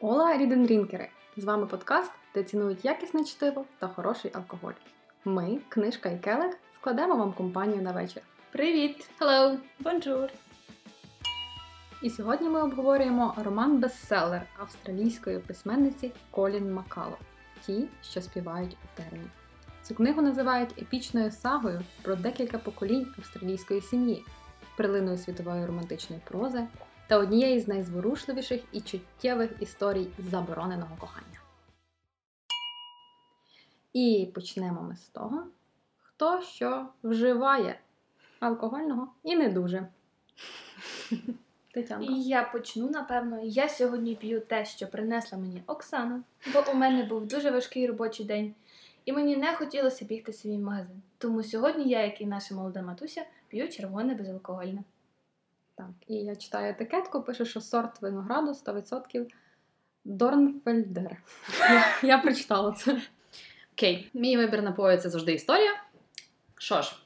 Ола рідендрінкери! З вами подкаст, де цінують якісне чтиво та хороший алкоголь. Ми, книжка і келих, складемо вам компанію на вечір. Привіт! Hello! Бонжур! І сьогодні ми обговорюємо роман-бестселер австралійської письменниці Колін Макало Ті, що співають у терні. Цю книгу називають епічною сагою про декілька поколінь австралійської сім'ї, прилиною світової романтичної прози та однієї з найзворушливіших і чуттєвих історій забороненого кохання. І почнемо ми з того, хто що вживає алкогольного і не дуже. Тетянка. І я почну, напевно. Я сьогодні п'ю те, що принесла мені Оксана, бо у мене був дуже важкий робочий день, і мені не хотілося бігти в свій магазин. Тому сьогодні я, як і наша молода матуся, п'ю червоне безалкогольне. Так, і я читаю етикетку, пише, що сорт винограду 100% Дорнфельдер. Я, я прочитала це. Окей, мій вибір напою це завжди історія. Що ж,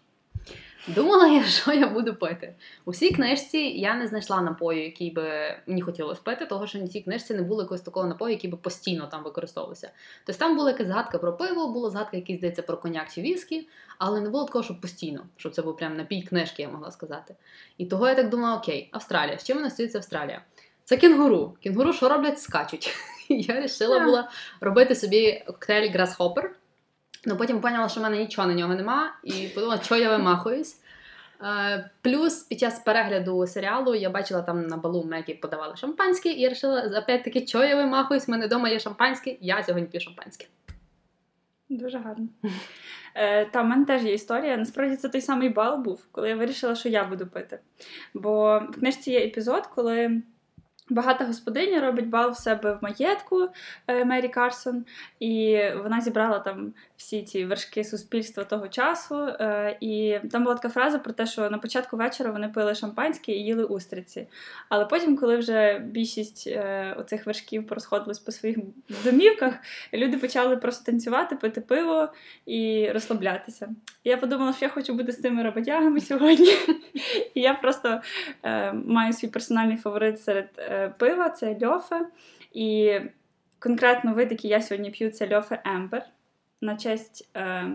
думала я, що я буду пити. У цій книжці я не знайшла напою, який би мені хотілося пити, тому що на цій книжці не було якогось такого напою, який би постійно там використовувався. Тобто там була якась згадка про пиво, була згадка, якась, здається, про коняк чи віскі, але не було такого, щоб постійно, щоб це був прям напій книжки, я могла сказати. І того я так думала: окей, Австралія. З чим стоїться Австралія? Це кінгуру. Кінгуру що роблять? Скачуть. Я вирішила була робити собі коктейль Grasshopper. Ну потім поняла, що в мене нічого на нього нема, і подумала, що я вимахуюсь. Е, Плюс під час перегляду серіалу я бачила там на балу Мегі подавали шампанське, і я вирішила, опять-таки, що я вимахуюсь, в мене вдома є шампанське, я сьогодні п'ю шампанське. Дуже гарно. Е, Та в мене теж є історія. Насправді це той самий бал був, коли я вирішила, що я буду пити. Бо в книжці є епізод, коли багата господиня робить бал в себе в маєтку е, Мері Карсон, і вона зібрала там всі ці вершки суспільства того часу. Е, І там була така фраза про те, що на початку вечора вони пили шампанське і їли устриці. Але потім, коли вже більшість е, оцих вершків порозходились по своїх домівках, люди почали просто танцювати, пити пиво і розслаблятися. Я подумала, що я хочу бути з цими роботягами сьогодні. І я просто е, маю свій персональний фаворит серед пива це льофе. І конкретно вид, який я сьогодні п'ю, це льофе Ембер на честь е,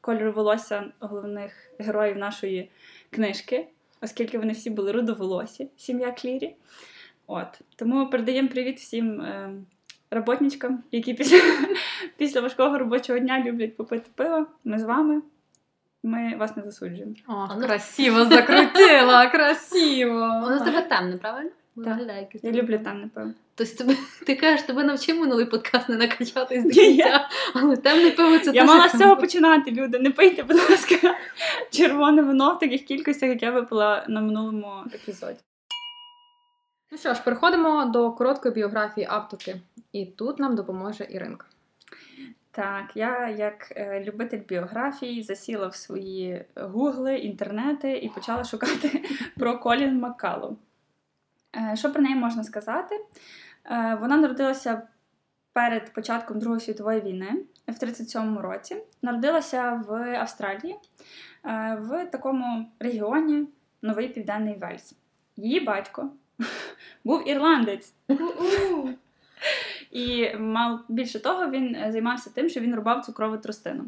кольору волосся головних героїв нашої книжки, оскільки вони всі були рудоволосі, сім'я Клірі. От. Тому передаємо привіт всім е, роботничкам, які після, після важкого робочого дня люблять попити пиво. Ми з вами. Ми вас не засуджуємо. О, ну- красиво закрутила, красиво. Воно в тебе темне, правильно? Так. Я люблю темне пиво. Тобто тебе, ти кажеш, тебе навчив минулий подкаст не накачатись до кінця, але темне пиво це Я мала з цього починати, люди. Не пийте, будь ласка, червоне вино в таких кількостях, як я випила на минулому епізоді. Ну що ж, переходимо до короткої біографії авторки. І тут нам допоможе Іринка. Так, я як е, любитель біографії засіла в свої гугли, інтернети і почала шукати про Колін Маккалу. Е, що про неї можна сказати? Е, вона народилася перед початком Другої світової війни в 37-му році. Народилася в Австралії е, в такому регіоні Новий Південний Вельс. Її батько був ірландець. І мав більше того, він займався тим, що він рубав цукрову тростину.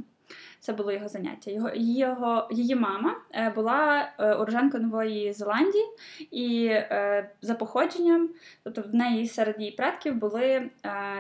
Це було його заняття. Його, його, її мама е, була е, уроженкою Нової Зеландії, і е, за походженням, тобто в неї серед її предків були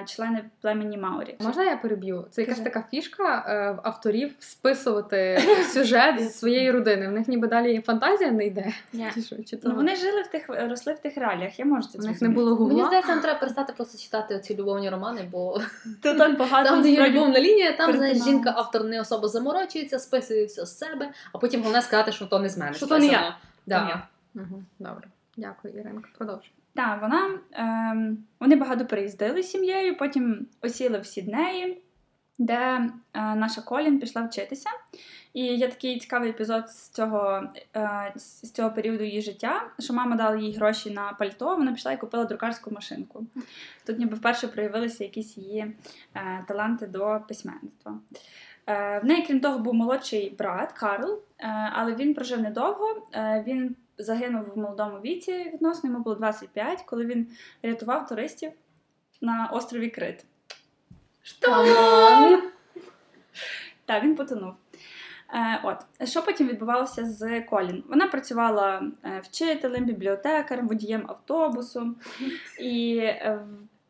члени племені Маорі. Можна я переб'ю? Це якась Кажи. така фішка в авторів списувати сюжет зі своєї родини. В них ніби далі фантазія не йде. Ні. Чи що? Чи Ну, вони жили в тих, росли в тих реаліях, я можу це в них не було Мені здається, нам треба перестати просто читати оці любовні романи, бо так багато там, де є любовна лінія, там знаєш, жінка, автор не особо заморочується, списує все з себе, а потім головне сказати, що то не з мене. Що то не я. списано. То не я. Угу, добре. Дякую, Іринка. Продовжуй. Так, вона, ем, вони багато переїздили з сім'єю, потім осіли в Сіднеї, де е, наша Колін пішла вчитися. І є такий цікавий епізод з цього, е, з цього періоду її життя, що мама дала їй гроші на пальто, вона пішла і купила друкарську машинку. Тут ніби вперше проявилися якісь її е, таланти до письменництва. Е, в неї, крім того, був молодший брат Карл, е, але він прожив недовго. Е, він загинув в молодому віці відносно, йому було 25, коли він рятував туристів на острові Крит. Come on! Так, він потонув. От, що потім відбувалося з Колін? Вона працювала вчителем, бібліотекарем, водієм автобусу і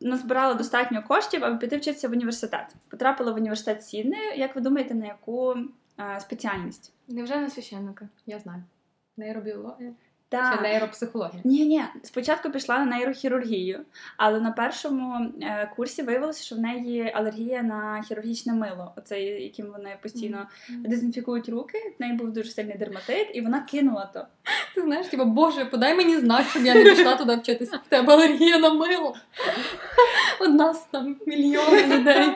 назбирала достатньо коштів, аби піти вчитися в університет. Потрапила в університет Сіднея. Як ви думаєте, на яку е, спеціальність? Невже на священника? Я знаю. Нейробіологія. Так. Чи нейропсихологія. Ні, ні, спочатку пішла на нейрохірургію, але на першому е, курсі виявилося, що в неї алергія на хірургічне мило, оце яким вони постійно дезінфікують руки. В неї був дуже сильний дерматит, і вона кинула то. Ти знаєш, типа, боже, подай мені знак, щоб я не пішла туди вчитися. В тебе алергія на мило. У нас там мільйони людей.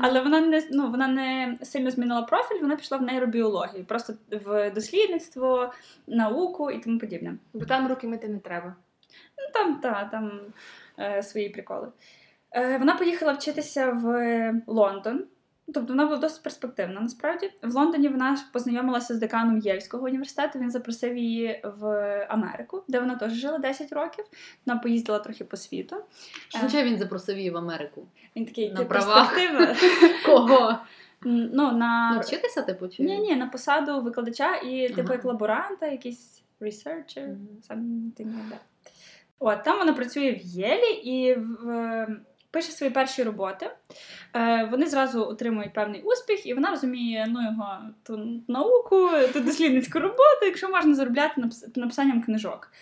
Але вона не ну вона не сильно змінила профіль, вона пішла в нейробіологію, просто в дослідництво, науку і тому подібне. Бо там руки мити не треба. Ну там та там е, свої приколи. Е, вона поїхала вчитися в Лондон. Тобто вона була досить перспективна насправді. В Лондоні вона познайомилася з деканом Єльського університету. Він запросив її в Америку, де вона теж жила 10 років. Вона поїздила трохи по світу. Що означає він запросив її в Америку? Він такий На правах?» перспективна». Кого? Ну, на... Навчитися, типу? Чи... Ні, ні, на посаду викладача і типу Ага. як лаборанта, якийсь researcher, Мгм. something like that. От, там вона працює в Єлі і в, пише свої перші роботи. Е, вони зразу отримують певний успіх, і вона розуміє ну, його ту науку, ту дослідницьку роботу, якщо можна заробляти написанням книжок.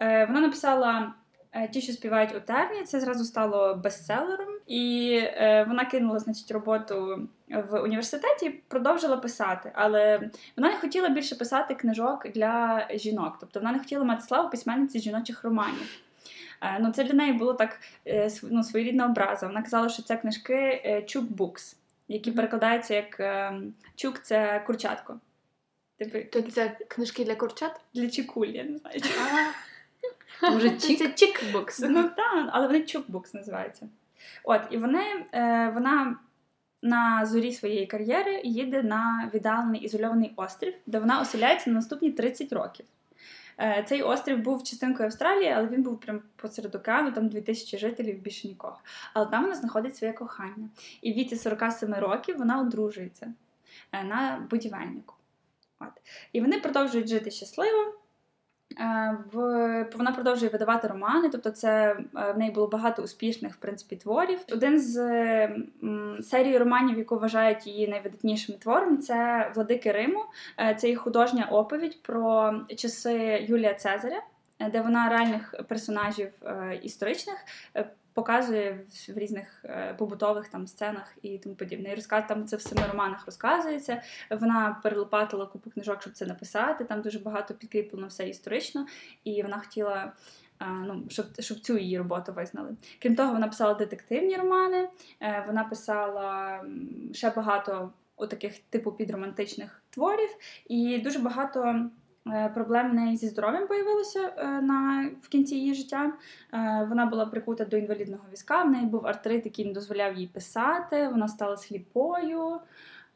Е, вона написала. е, Ті, що співають у терні, це зразу стало бестселером, і вона кинула значить, роботу в університеті, і продовжила писати, але вона не хотіла більше писати книжок для жінок, тобто вона не хотіла мати славу письменниці жіночих романів. Е, Ну, це для неї було так е, ну, своєрідна образа. Вона казала, що це книжки е, чук букс, які перекладаються як чук це курчатко. Типу, То це книжки для курчат? для чікулі, я не знаю. чи- Може, чік? Це чікбокс. Ну так, але вони чукбукс називаються. От, і вони, е, вона на зорі своєї кар'єри їде на віддалений ізольований острів, де вона оселяється на наступні 30 років. Е, Цей острів був частинкою Австралії, але він був прям посеред океану, там 2000 жителів, більше нікого. Але там вона знаходить своє кохання. І в віці 47 років вона одружується е, на будівельнику. От. І вони продовжують жити щасливо. В, вона продовжує видавати романи, тобто це е, в неї було багато успішних в принципі творів. Один з серії романів, яку вважають її найвидатнішим твором, це Владики Риму. Е, Це її художня оповідь про часи Юлія Цезаря, е, де вона реальних персонажів історичних показує в- різних е, побутових там сценах і тому подібне. І розказ там це в семи романах розказується. Вона перелопатила купу книжок, щоб це написати. Там дуже багато підкріплено все історично, і вона хотіла. е, Ну, щоб, щоб цю її роботу визнали. Крім того, вона писала детективні романи, е, вона писала ще багато таких типу підромантичних творів, і дуже багато проблем в неї зі здоров'ям появилося е, на, в кінці її життя. Е, Вона була прикута до інвалідного візка, в неї був артрит, який не дозволяв їй писати, вона стала сліпою.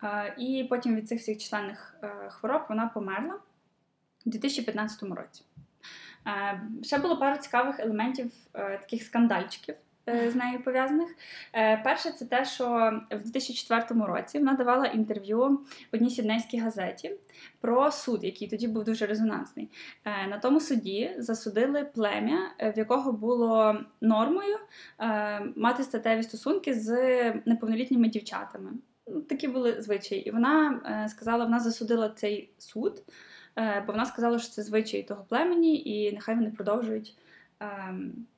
Е, І потім від цих всіх численних е, хвороб вона померла у 2015 році. Е, Ще було пару цікавих елементів е, таких скандальчиків. Е, З нею пов'язаних. Е, Перше, це те, що в 2004 році вона давала інтерв'ю в одній сіднейській газеті про суд, який тоді був дуже резонансний. Е, На тому суді засудили плем'я, в якого було нормою мати статеві стосунки з неповнолітніми дівчатами. Ну, Такі були звичаї. І вона сказала, вона засудила цей суд, бо вона сказала, що це звичаї того племені, і нехай вони продовжують е,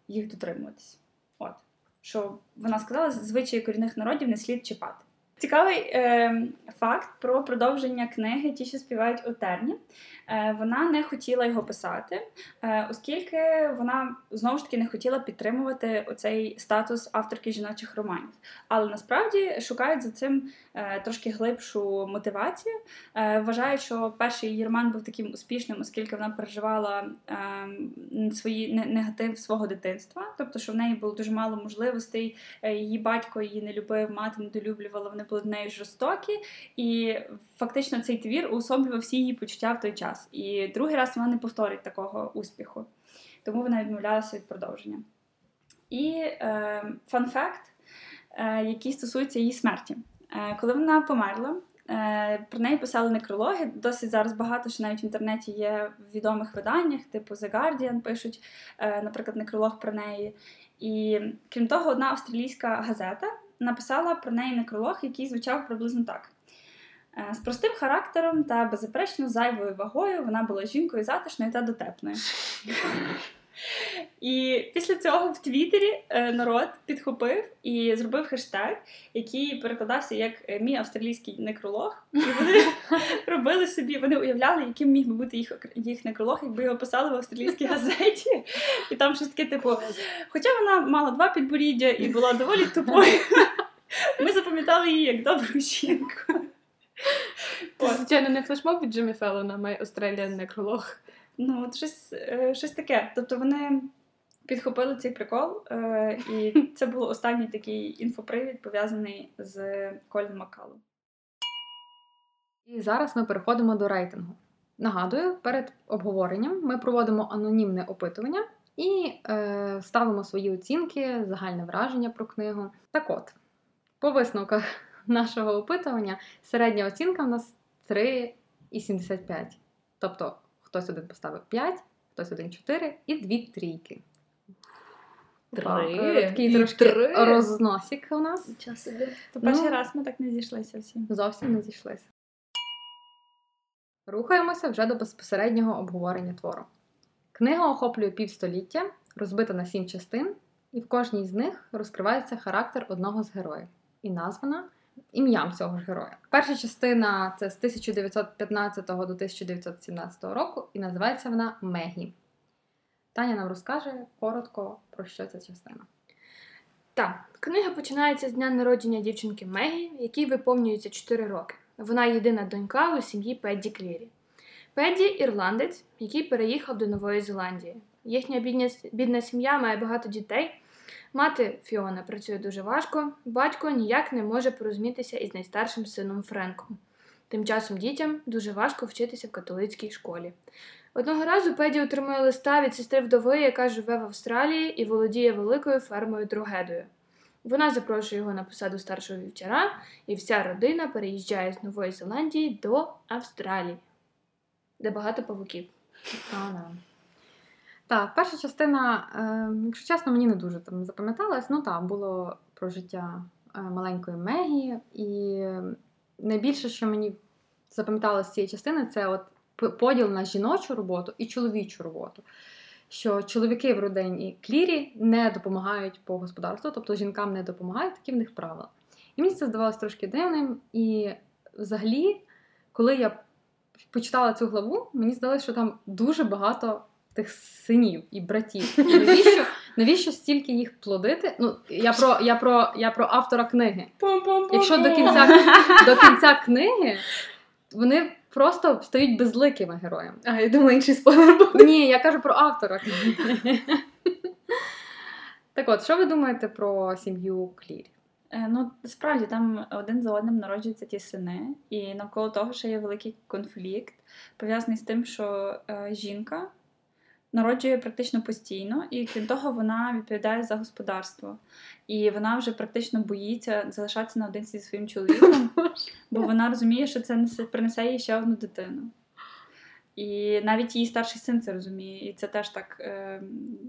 їх дотримуватись. От що вона сказала, звичаї корінних народів не слід чіпати. Цікавий е, факт про продовження книги Ті, що співають у терні. Е, вона не хотіла його писати, е, оскільки вона знову ж таки не хотіла підтримувати оцей статус авторки жіночих романів. Але насправді шукають за цим е, трошки глибшу мотивацію. Е, вважають, що перший її роман був таким успішним, оскільки вона переживала е, свої негатив свого дитинства, тобто, що в неї було дуже мало можливостей. е, Її батько її не любив, мати недолюблювала, вони були в неї жорстокі. І фактично цей твір уособлював всі її почуття в той час. І другий раз вона не повторить такого успіху. Тому вона відмовлялася від продовження. і е, фан-факт, е, який стосується її смерті. Е, коли вона померла, про неї писали некрологи. Досить зараз багато, що навіть в інтернеті є в відомих виданнях, типу The Guardian пишуть, е, наприклад, некролог про неї. І крім того, одна австралійська газета написала про неї некролог, який звучав приблизно так. Е, З простим характером та беззаперечно зайвою вагою вона була жінкою затишною та дотепною. І після цього в Твіттері е, народ підхопив і зробив хештег, який перекладався як е, мій австралійський некролог. І вони робили собі, вони уявляли, яким міг би бути їх, їх некролог, якби його писали в австралійській газеті. І там щось таке, типу, хоча вона мала два підборіддя і була доволі тупою, ми запам'ятали її як добру жінку. Це, звичайно, не флешмоб від Джиммі Феллона, має Australian некролог. Ну, от щось, е, щось таке. Тобто вони підхопили цей прикол, е, і це був останній такий інфопривід, пов'язаний з Колін Макалом. І зараз ми переходимо до рейтингу. Нагадую, перед обговоренням ми проводимо анонімне опитування і е, ставимо свої оцінки, загальне враження про книгу. Так от, по висновках нашого опитування, середня оцінка в нас 3,75. Тобто, хтось один поставив 5, хтось один 4 і дві трійки. Три? Е, Такий І трошки три? розносик у нас. Собі. То перший Ну. раз ми так не зійшлися всі. Зовсім не зійшлися. Рухаємося вже до безпосереднього обговорення твору. Книга охоплює півстоліття, розбита на сім частин, і в кожній з них розкривається характер одного з героїв і названа ім'ям цього ж героя. Перша частина це з 1915 до 1917 року, і називається вона Мегі. Таня нам розкаже коротко про що ця частина. Так, книга починається з дня народження дівчинки Мегі, якій виповнюється 4 роки. Вона єдина донька у сім'ї Педді Клірі. Педді ірландець, який переїхав до Нової Зеландії. Їхня бідня, бідна сім'я має багато дітей. Мати Фіона працює дуже важко, батько ніяк не може порозумітися із найстаршим сином Френком. Тим часом дітям дуже важко вчитися в католицькій школі. Одного разу Педі отримує листа від сестри вдови, яка живе в Австралії і володіє великою фермою Другедою. Вона запрошує його на посаду старшого вівчара, і вся родина переїжджає з Нової Зеландії до Австралії, де багато павуків. Так, перша частина, е, якщо чесно, мені не дуже там запам'яталась. Ну так, було про життя е, маленької Мегі. І найбільше, що мені запам'яталося з цієї частини, це от поділ на жіночу роботу і чоловічу роботу. Що чоловіки в родині Клірі не допомагають по господарству, тобто жінкам не допомагають, такі в них правила. І мені це здавалося трошки дивним. І взагалі, коли я почитала цю главу, мені здалося, що там дуже багато тих синів і братів. Навіщо, навіщо стільки їх плодити? Ну, я про, я про, я про автора книги. Якщо до кінця, до кінця книги вони просто стають безликими героями. А, я думаю, інший спойлер буде. Ні, я кажу про автора книги. Так от, що ви думаєте про сім'ю Клірі? Е, Ну, справді там один за одним народжуються ті сини, і навколо того ще є великий конфлікт, пов'язаний з тим, що е, жінка народжує практично постійно, і крім того, вона відповідає за господарство. І вона вже практично боїться залишатися наодинці зі своїм чоловіком, бо вона розуміє, що це несе- принесе їй ще одну дитину. І навіть її старший син це розуміє, і це теж так е,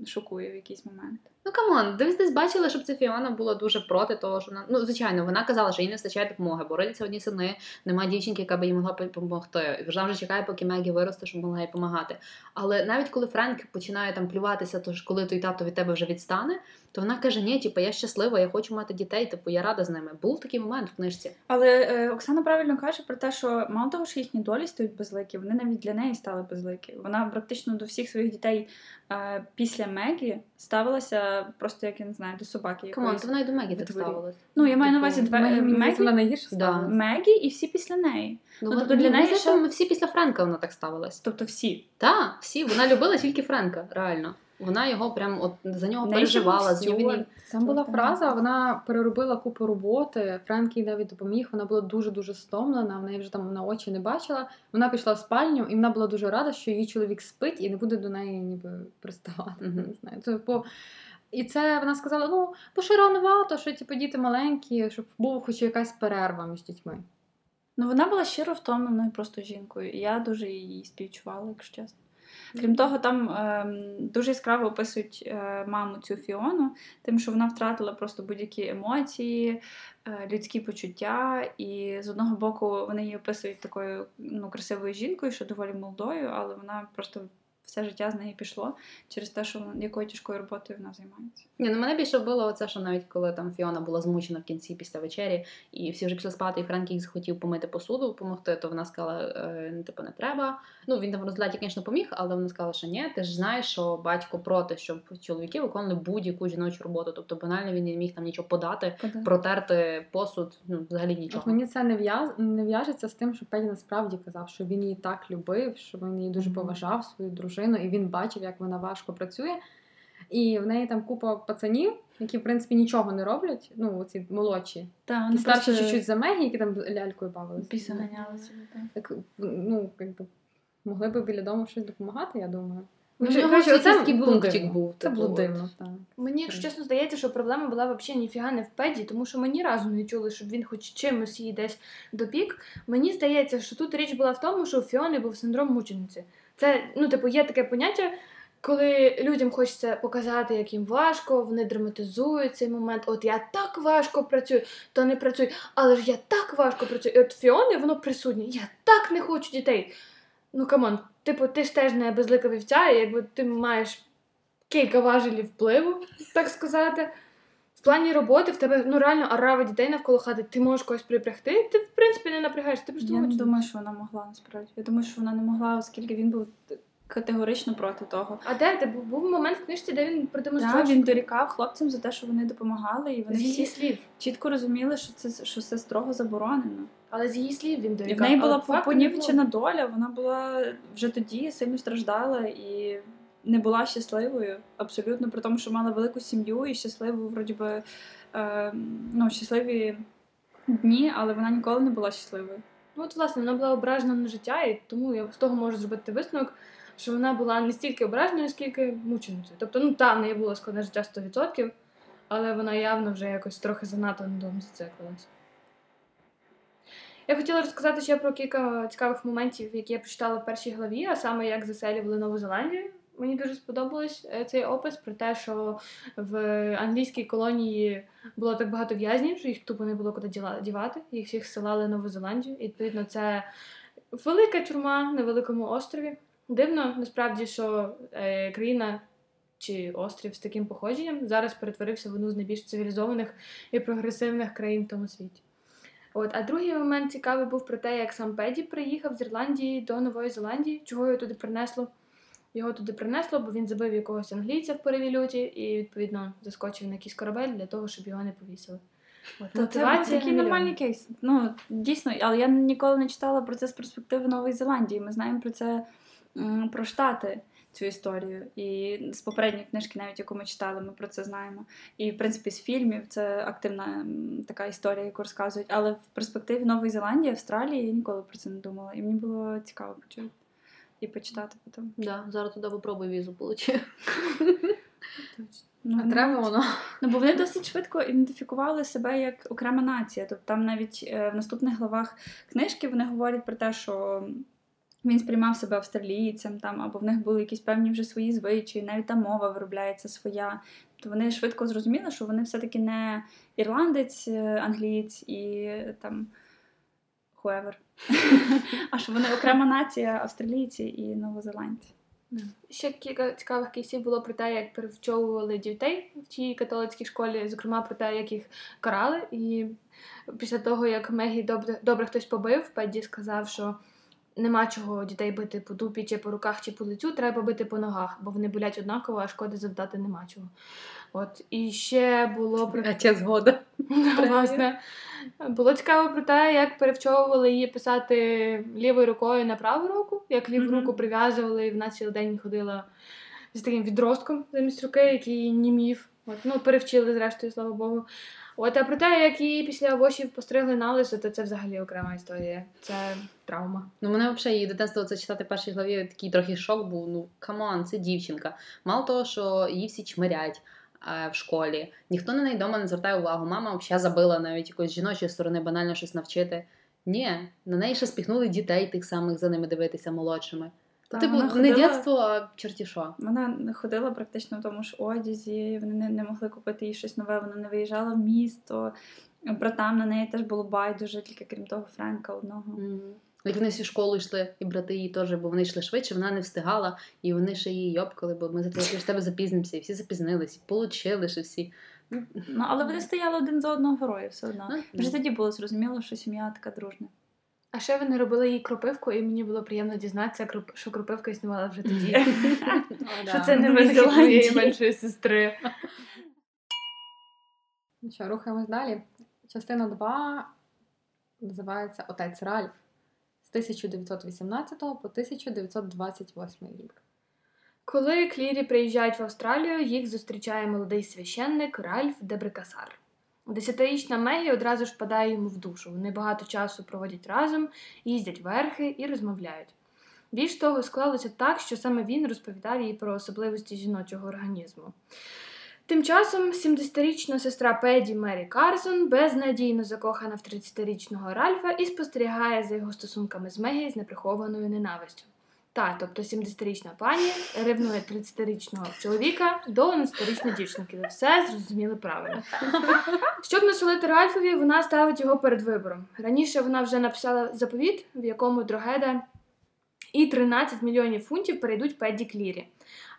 шокує в якийсь момент. Ну come on, десь десь бачили, щоб ця Фіона була дуже проти того, що вона. Ну, звичайно, вона казала, що їй не вистачає допомоги, бо родяться одні сини, немає дівчинки, яка би їй могла допомогти. Вона вже чекає, поки Мегі виросте, щоб могла їй допомагати. Але навіть коли Френк починає там плюватися, то ж коли той тато від тебе вже відстане, то вона каже: Ні, типу, я щаслива, я хочу мати дітей, типу, я рада з ними. Був такий момент в книжці. Але е, Оксана правильно каже про те, що мало того, що їхні долі стають безликі, вони навіть для неї стали безликі. Вона практично до всіх своїх дітей е, після Мегі ставилася просто як я не знаю, до собаки. Come on, то вона й до Мегі так ставилась. Ну я маю на Типу, увазі два Мегі, вона найгірше Да. Мегі і всі після неї. Ну, ну тобто для неї ще- всі після Френка вона так ставилась. Тобто всі. Так, всі. Вона любила тільки Френка, реально. Вона його прям от за нього В переживала, був з нього він. Там була фраза, вона переробила купу роботи. Френк їй навіть допоміг. Вона була дуже дуже стомлена. В неї вже там на очі не бачила. Вона пішла в спальню, і вона була дуже рада, що її чоловік спить і не буде до неї ніби приставати. Мгм. Не знаю. Типу, І це вона сказала: ну, бо ще ранувато, що типу, діти маленькі, щоб була хоч якась перерва між дітьми. Ну, вона була щиро втомленою просто жінкою, і я дуже її співчувала, якщо чесно. Крім того, там ем, дуже яскраво описують е, маму цю Фіону, тим, що вона втратила просто будь-які емоції, е, людські почуття. І з одного боку вони її описують такою ну, красивою жінкою, що доволі молодою, але вона просто все життя з неї пішло через те, що якою тяжкою роботою вона займається. Ні, ну мене більше вбило оце, що навіть коли там Фіона була змучена в кінці після вечері, і всі вже пішли спати, і Френк їх захотів помити посуду, допомогти, то вона сказала, е, ну, типу, не треба. Ну, він там в розгляді, звісно, поміг, але вона сказала, що ні, ти ж знаєш, що батько проти, щоб чоловіки виконували будь-яку жіночу роботу. Тобто банально він не міг там нічого подати, протерти посуд, ну, взагалі нічого. От мені це не в'яз... не в'яжеться з тим, що Педі насправді казав, що він її так любив, що він її дуже поважав, свою дружину, і він бачив, як вона важко працює. І в неї там купа пацанів, які, в принципі, нічого не роблять. Ну, ці молодші. Та, І старші чуть-чуть за Мегі, які там лялькою бавилися. Піса ганяла собі. так. Так, ну, якби, могли би біля дому щось допомагати, я думаю. Ну, був, Це було дивно, так. Мені, якщо чесно, здається, що проблема була взагалі ніфіга не в педі, тому що ми ні разу не чули, щоб він хоч чимось її десь допік. Мені здається, що тут річ була в тому, що у Фіони був синдром мучениці. Це, ну, типу, є таке поняття, коли людям хочеться показати, як їм важко, вони драматизують цей момент. От я так важко працюю, то не працюю, але ж я так важко працюю. І от Фіони воно присутнє. Я так не хочу дітей. Ну come on, типу, ти ж теж не безлика вівця, і якби ти маєш кілька важелів впливу, так сказати. Плані роботи в тебе ну реально орава дітей навколо хати, ти можеш когось припрягти, ти в принципі не напрягаєшся, ти просто Я не думаю, що вона могла насправді. Я думаю, що вона не могла, оскільки він був категорично проти того. А де ти був, був момент в книжці, де він Так, продемонстрував він дорікав хлопцям за те, що вони допомагали, і вони з її всі слів. чітко розуміли, що це що це строго заборонено. Але з її слів він І в неї була понівечена доля, вона була вже тоді сильно страждала і не була щасливою, абсолютно, при тому, що мала велику сім'ю і щасливу, вроді би, е, ну, щасливі дні, але вона ніколи не була щасливою. Ну от власне вона була ображена на життя, і тому я з того можу зробити висновок, що вона була не стільки ображеною, скільки мученицею. Тобто, ну та в неї було складне життя 100%, але вона явно вже якось трохи занадто на дому зациклилась. Я хотіла розказати ще про кілька цікавих моментів, які я прочитала в першій главі, а саме як заселювали Нову Зеландію. Мені дуже сподобалось е, цей опис про те, що в англійській колонії було так багато в'язнів, що їх тупо не було куди дівати. Їх всіх ссилали в Нову Зеландію. І відповідно це велика тюрма на великому острові. Дивно, насправді, що е, країна чи острів з таким походженням зараз перетворився в одну з найбільш цивілізованих і прогресивних країн в тому світі. От, а другий момент цікавий був про те, як сам Педі приїхав з Ірландії до Нової Зеландії, чого його туди принесло. Його туди принесло, бо він забив якогось англійця в пориві люті і, відповідно, заскочив на якийсь корабель для того, щоб його не повісили. От, Та це такий нормальний кейс. Ну, дійсно, але я ніколи не читала про це з перспективи Нової Зеландії. Ми знаємо про це про Штати. Цю історію, і з попередньої книжки, навіть яку ми читали, ми про це знаємо. І в принципі з фільмів це активна така історія, яку розказують. Але в перспективі Нової Зеландії, Австралії я ніколи про це не думала. І мені було цікаво почути і почитати потім. Да, зараз туди попробуй візу получи. Ну, А треба воно. Ну, бо вони досить швидко ідентифікували себе як окрема нація. Тобто там навіть е, в наступних главах книжки вони говорять про те, що він сприймав себе австралійцем, там, або в них були якісь певні вже свої звичаї, навіть там мова виробляється своя. Тобто вони швидко зрозуміли, що вони все-таки не ірландець, е, англієць і е, там whoever. а що вони окрема нація австралійці і новозеландці. Ще кілька цікавих кейсів було про те, як перевчовували дітей в тій католицькій школі, зокрема про те, як їх карали. І після того, як Мегі добре, добре хтось побив, Педді сказав, що нема чого дітей бити по дупі, чи по руках, чи по лицю, треба бити по ногах, бо вони болять однаково, а шкоди завдати нема чого. От і ще було про Отець згода. Власне, було цікаво про те, як перевчовували її писати лівою рукою на праву руку, як ліву Мгм. руку прив'язували, і вона цілий день ходила з таким відростком замість руки, який німів. От, ну, перевчили, зрештою, слава Богу. От, а про те, як її після вошей постригли на лисо, то це взагалі окрема історія. Це травма. Ну, мене взагалі її дитинство це читати в першій главі такий трохи шок був. Ну, come on, це дівчинка. Мало того, що її всі чмирять. е, в школі. Ніхто на неї вдома не звертає увагу. Мама взагалі забила навіть якоїсь жіночої сторони банально щось навчити. Ні, на неї ще спіхнули дітей тих самих за ними дивитися молодшими. Та, типу, не ходила- а чорті що. Вона ходила практично в тому ж одязі, вони не, не могли купити їй щось нове, вона не виїжджала в місто. Братам на неї теж було байдуже, тільки крім того Френка одного. Як вони всі школу йшли, і брати її теж, бо вони йшли швидше, вона не встигала, і вони ще її йобкали, бо ми за тебе запізнимося, і всі запізнились, і получили ще всі. Ну, але вони стояли один за одного героя все одно. Ну, Вже тоді було зрозуміло, що сім'я така дружна. А ще вони робили їй кропивку, і мені було приємно дізнатися, що кропивка існувала вже тоді. Що це не винахід моєї меншої сестри. Ну що, рухаємось далі. Частина 2 називається Отець Ральф з 1918 по 1928 рік. Коли Клірі приїжджають в Австралію, їх зустрічає молодий священник Ральф Дебрикасар. Десятирічна Мегі одразу ж впадає йому в душу. Вони багато часу проводять разом, їздять верхи і розмовляють. Більш того, склалося так, що саме він розповідав їй про особливості жіночого організму. Тим часом 70-річна сестра Педі Мері Карсон безнадійно закохана в 30-річного Ральфа і спостерігає за його стосунками з Мегі з неприхованою ненавистю. Та, тобто 70-річна пані ревнує 30-річного чоловіка до 11-річної дівчинки. Все зрозуміли правильно. Щоб насолити Ральфові, вона ставить його перед вибором. Раніше вона вже написала заповіт, в якому Дрогеда і 13 мільйонів фунтів перейдуть Педді Клірі.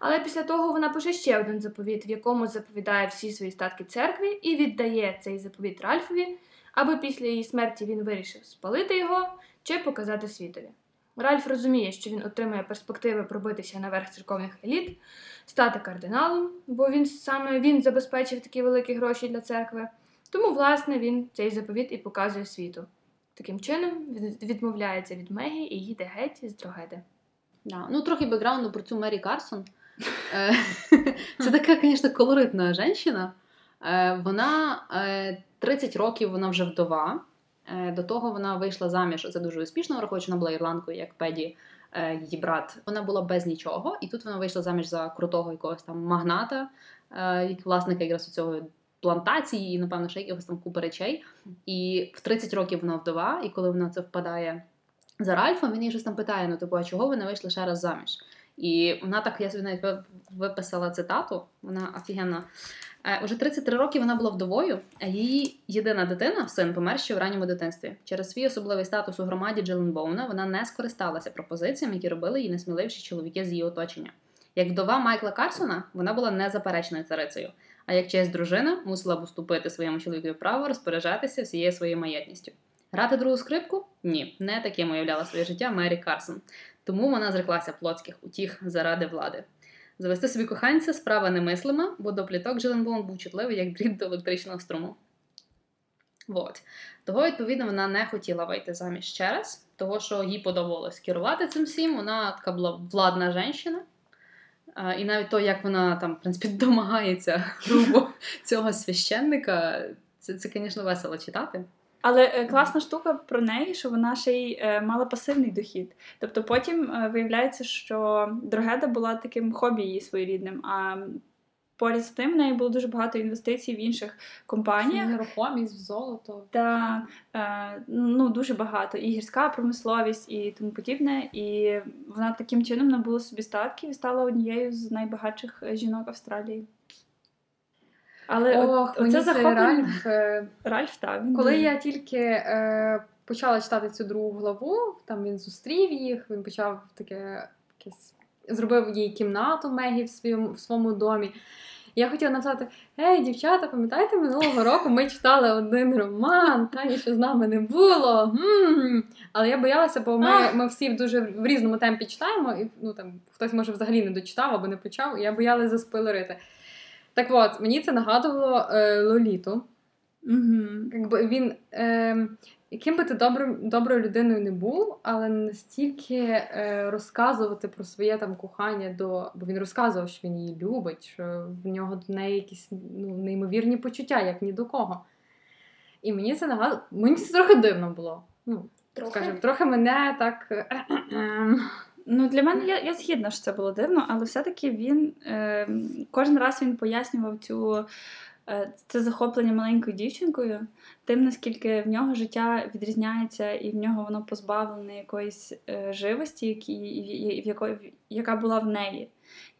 Але після того вона пише ще один заповіт, в якому заповідає всі свої статки церкві і віддає цей заповіт Ральфові, аби після її смерті він вирішив спалити його чи показати світові. Ральф розуміє, що він отримує перспективи пробитися наверх церковних еліт, стати кардиналом, бо він саме він забезпечив такі великі гроші для церкви. Тому, власне, він цей заповіт і показує світу. Таким чином, від- відмовляється від Мегі і їде геть з Дрогеди. Да. Ну, трохи бекграунду про цю Мері Карсон. Е, Це така, звісно, колоритна жінка. Е, Вона е, 30 років вона вже вдова. Е, До того вона вийшла заміж. Це дуже успішно, враховуючи, вона була ірландкою, як Педі, е, її брат. Вона була без нічого, і тут вона вийшла заміж за крутого якогось там магната, е, власника якраз у цього плантації, і, напевно, ще якихось там купи речей. І в 30 років вона вдова, і коли вона це впадає за Ральфом, він її щось там питає: ну, типу, а чого ви не вийшли ще раз заміж? І вона так, я собі навіть виписала цитату, вона офігенна. Е, Уже 33 роки вона була вдовою, а її єдина дитина, син, помер ще в ранньому дитинстві. Через свій особливий статус у громаді Джиленбоуна вона не скористалася пропозиціями, які робили їй несміливші чоловіки з її оточення. Як вдова Майкла Карсона, вона була незаперечною царицею, а як честь дружина мусила б уступити своєму чоловікові право розпоряджатися всією своєю маєтністю. Грати другу скрипку? Ні, не таким уявляла своє життя Мері Карсон. Тому вона зреклася плотських утіх заради влади. Завести собі коханця справа немислима, бо до пліток Джиленбоун був чутливий, як дріт до електричного струму. Вот. Того, відповідно, вона не хотіла вийти заміж ще раз, того, що їй подобалось керувати цим всім. Вона така була владна жінка. І навіть то, як вона там, в принципі, домагається грубо цього священника, це, це, звісно, весело читати. Але е, класна штука про неї, що вона ще й е, мала пасивний дохід. Тобто потім е, виявляється, що Дрогеда була таким хобі її своєрідним. А поряд з тим в неї було дуже багато інвестицій в інших компаніях. Нерухомість, в золото. Та е, ну дуже багато і гірська промисловість, і тому подібне. І вона таким чином набула собі статків і стала однією з найбагатших жінок Австралії. Але Ох, оце мені захоплення. Ральф. е, Ральф, так. Коли я тільки е, почала читати цю другу главу, там він зустрів їх, він почав таке якесь зробив їй кімнату Мегі в своєму в своєму домі. Я хотіла написати: Ей, дівчата, пам'ятаєте, минулого року ми читали один роман, Тані ще з нами не було. м Але я боялася, бо ми, ми всі дуже в різному темпі читаємо, і ну там хтось може взагалі не дочитав або не почав, і я боялася заспойлерити. Так от, мені це нагадувало е, Лоліту. Мгм. Якби він, е, яким би ти добрим, доброю людиною не був, але настільки е, розказувати про своє там кохання до. Бо він розказував, що він її любить, що в нього до неї якісь ну, неймовірні почуття, як ні до кого. І мені це нагадувало, мені це трохи дивно було. Ну, Трохи. скажімо, трохи мене так. Ну, для мене я, я згідна, що це було дивно, але все-таки він е, кожен раз він пояснював цю. е, Це захоплення маленькою дівчинкою, тим наскільки в нього життя відрізняється, і в нього воно позбавлене якоїсь е, живості, які, і- і- в якої, яка була в неї.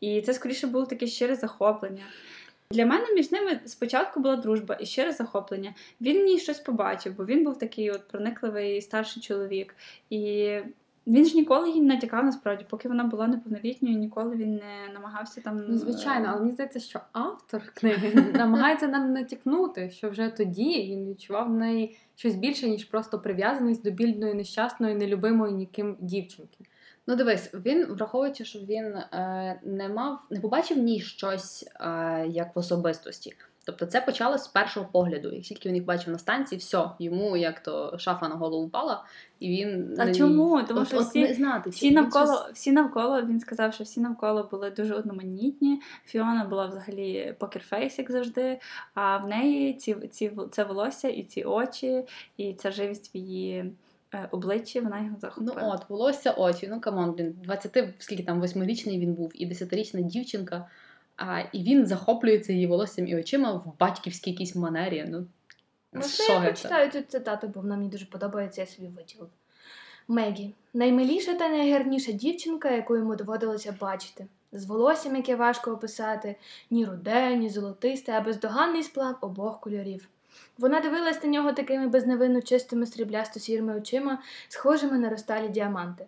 І це скоріше було таке щире захоплення. Для мене між ними спочатку була дружба і щире захоплення. Він ній щось побачив, бо він був такий от проникливий старший чоловік. І він ж ніколи їй не натякав насправді, поки вона була неповнолітньою, ніколи він не намагався там. Ну, звичайно, е, але мені здається, що автор книги намагається нам натякнути, що вже тоді він відчував в неї щось більше, ніж просто прив'язаність до бідної, нещасної, нелюбимої ніким дівчинки. Ну, дивись, він, враховуючи, що він е, не мав, не побачив в ній щось е, як в особистості. Тобто це почалось з першого погляду. Як тільки він їх бачив на станції, все, йому як то шафа на голову впала, і він А на ній- чому? Тому От- що всі- не знати, Всі навколо, щось- всі навколо, він сказав, що всі навколо були дуже одноманітні. Фіона була взагалі poker face, як завжди. А в неї ці, ці, це волосся і ці очі, і ця живість в її е, обличчі, вона його захопила. Ну от, волосся очі. Ну come on, блін, 20, скільки там, восьмирічний він був, і 10-річна дівчинка. А, і він захоплюється її волоссям і очима в батьківській якійсь манері. Ну, Можна що я прочитаю цю цитату, бо вона мені дуже подобається, я собі виділила. Мегі наймиліша та найгарніша дівчинка, яку йому доводилося бачити. З волоссям, яке важко описати, ні руде, ні золотисте, а бездоганний сплав обох кольорів. Вона дивилась на нього такими безневинно чистими сріблясто сірими очима, схожими на розталі діаманти.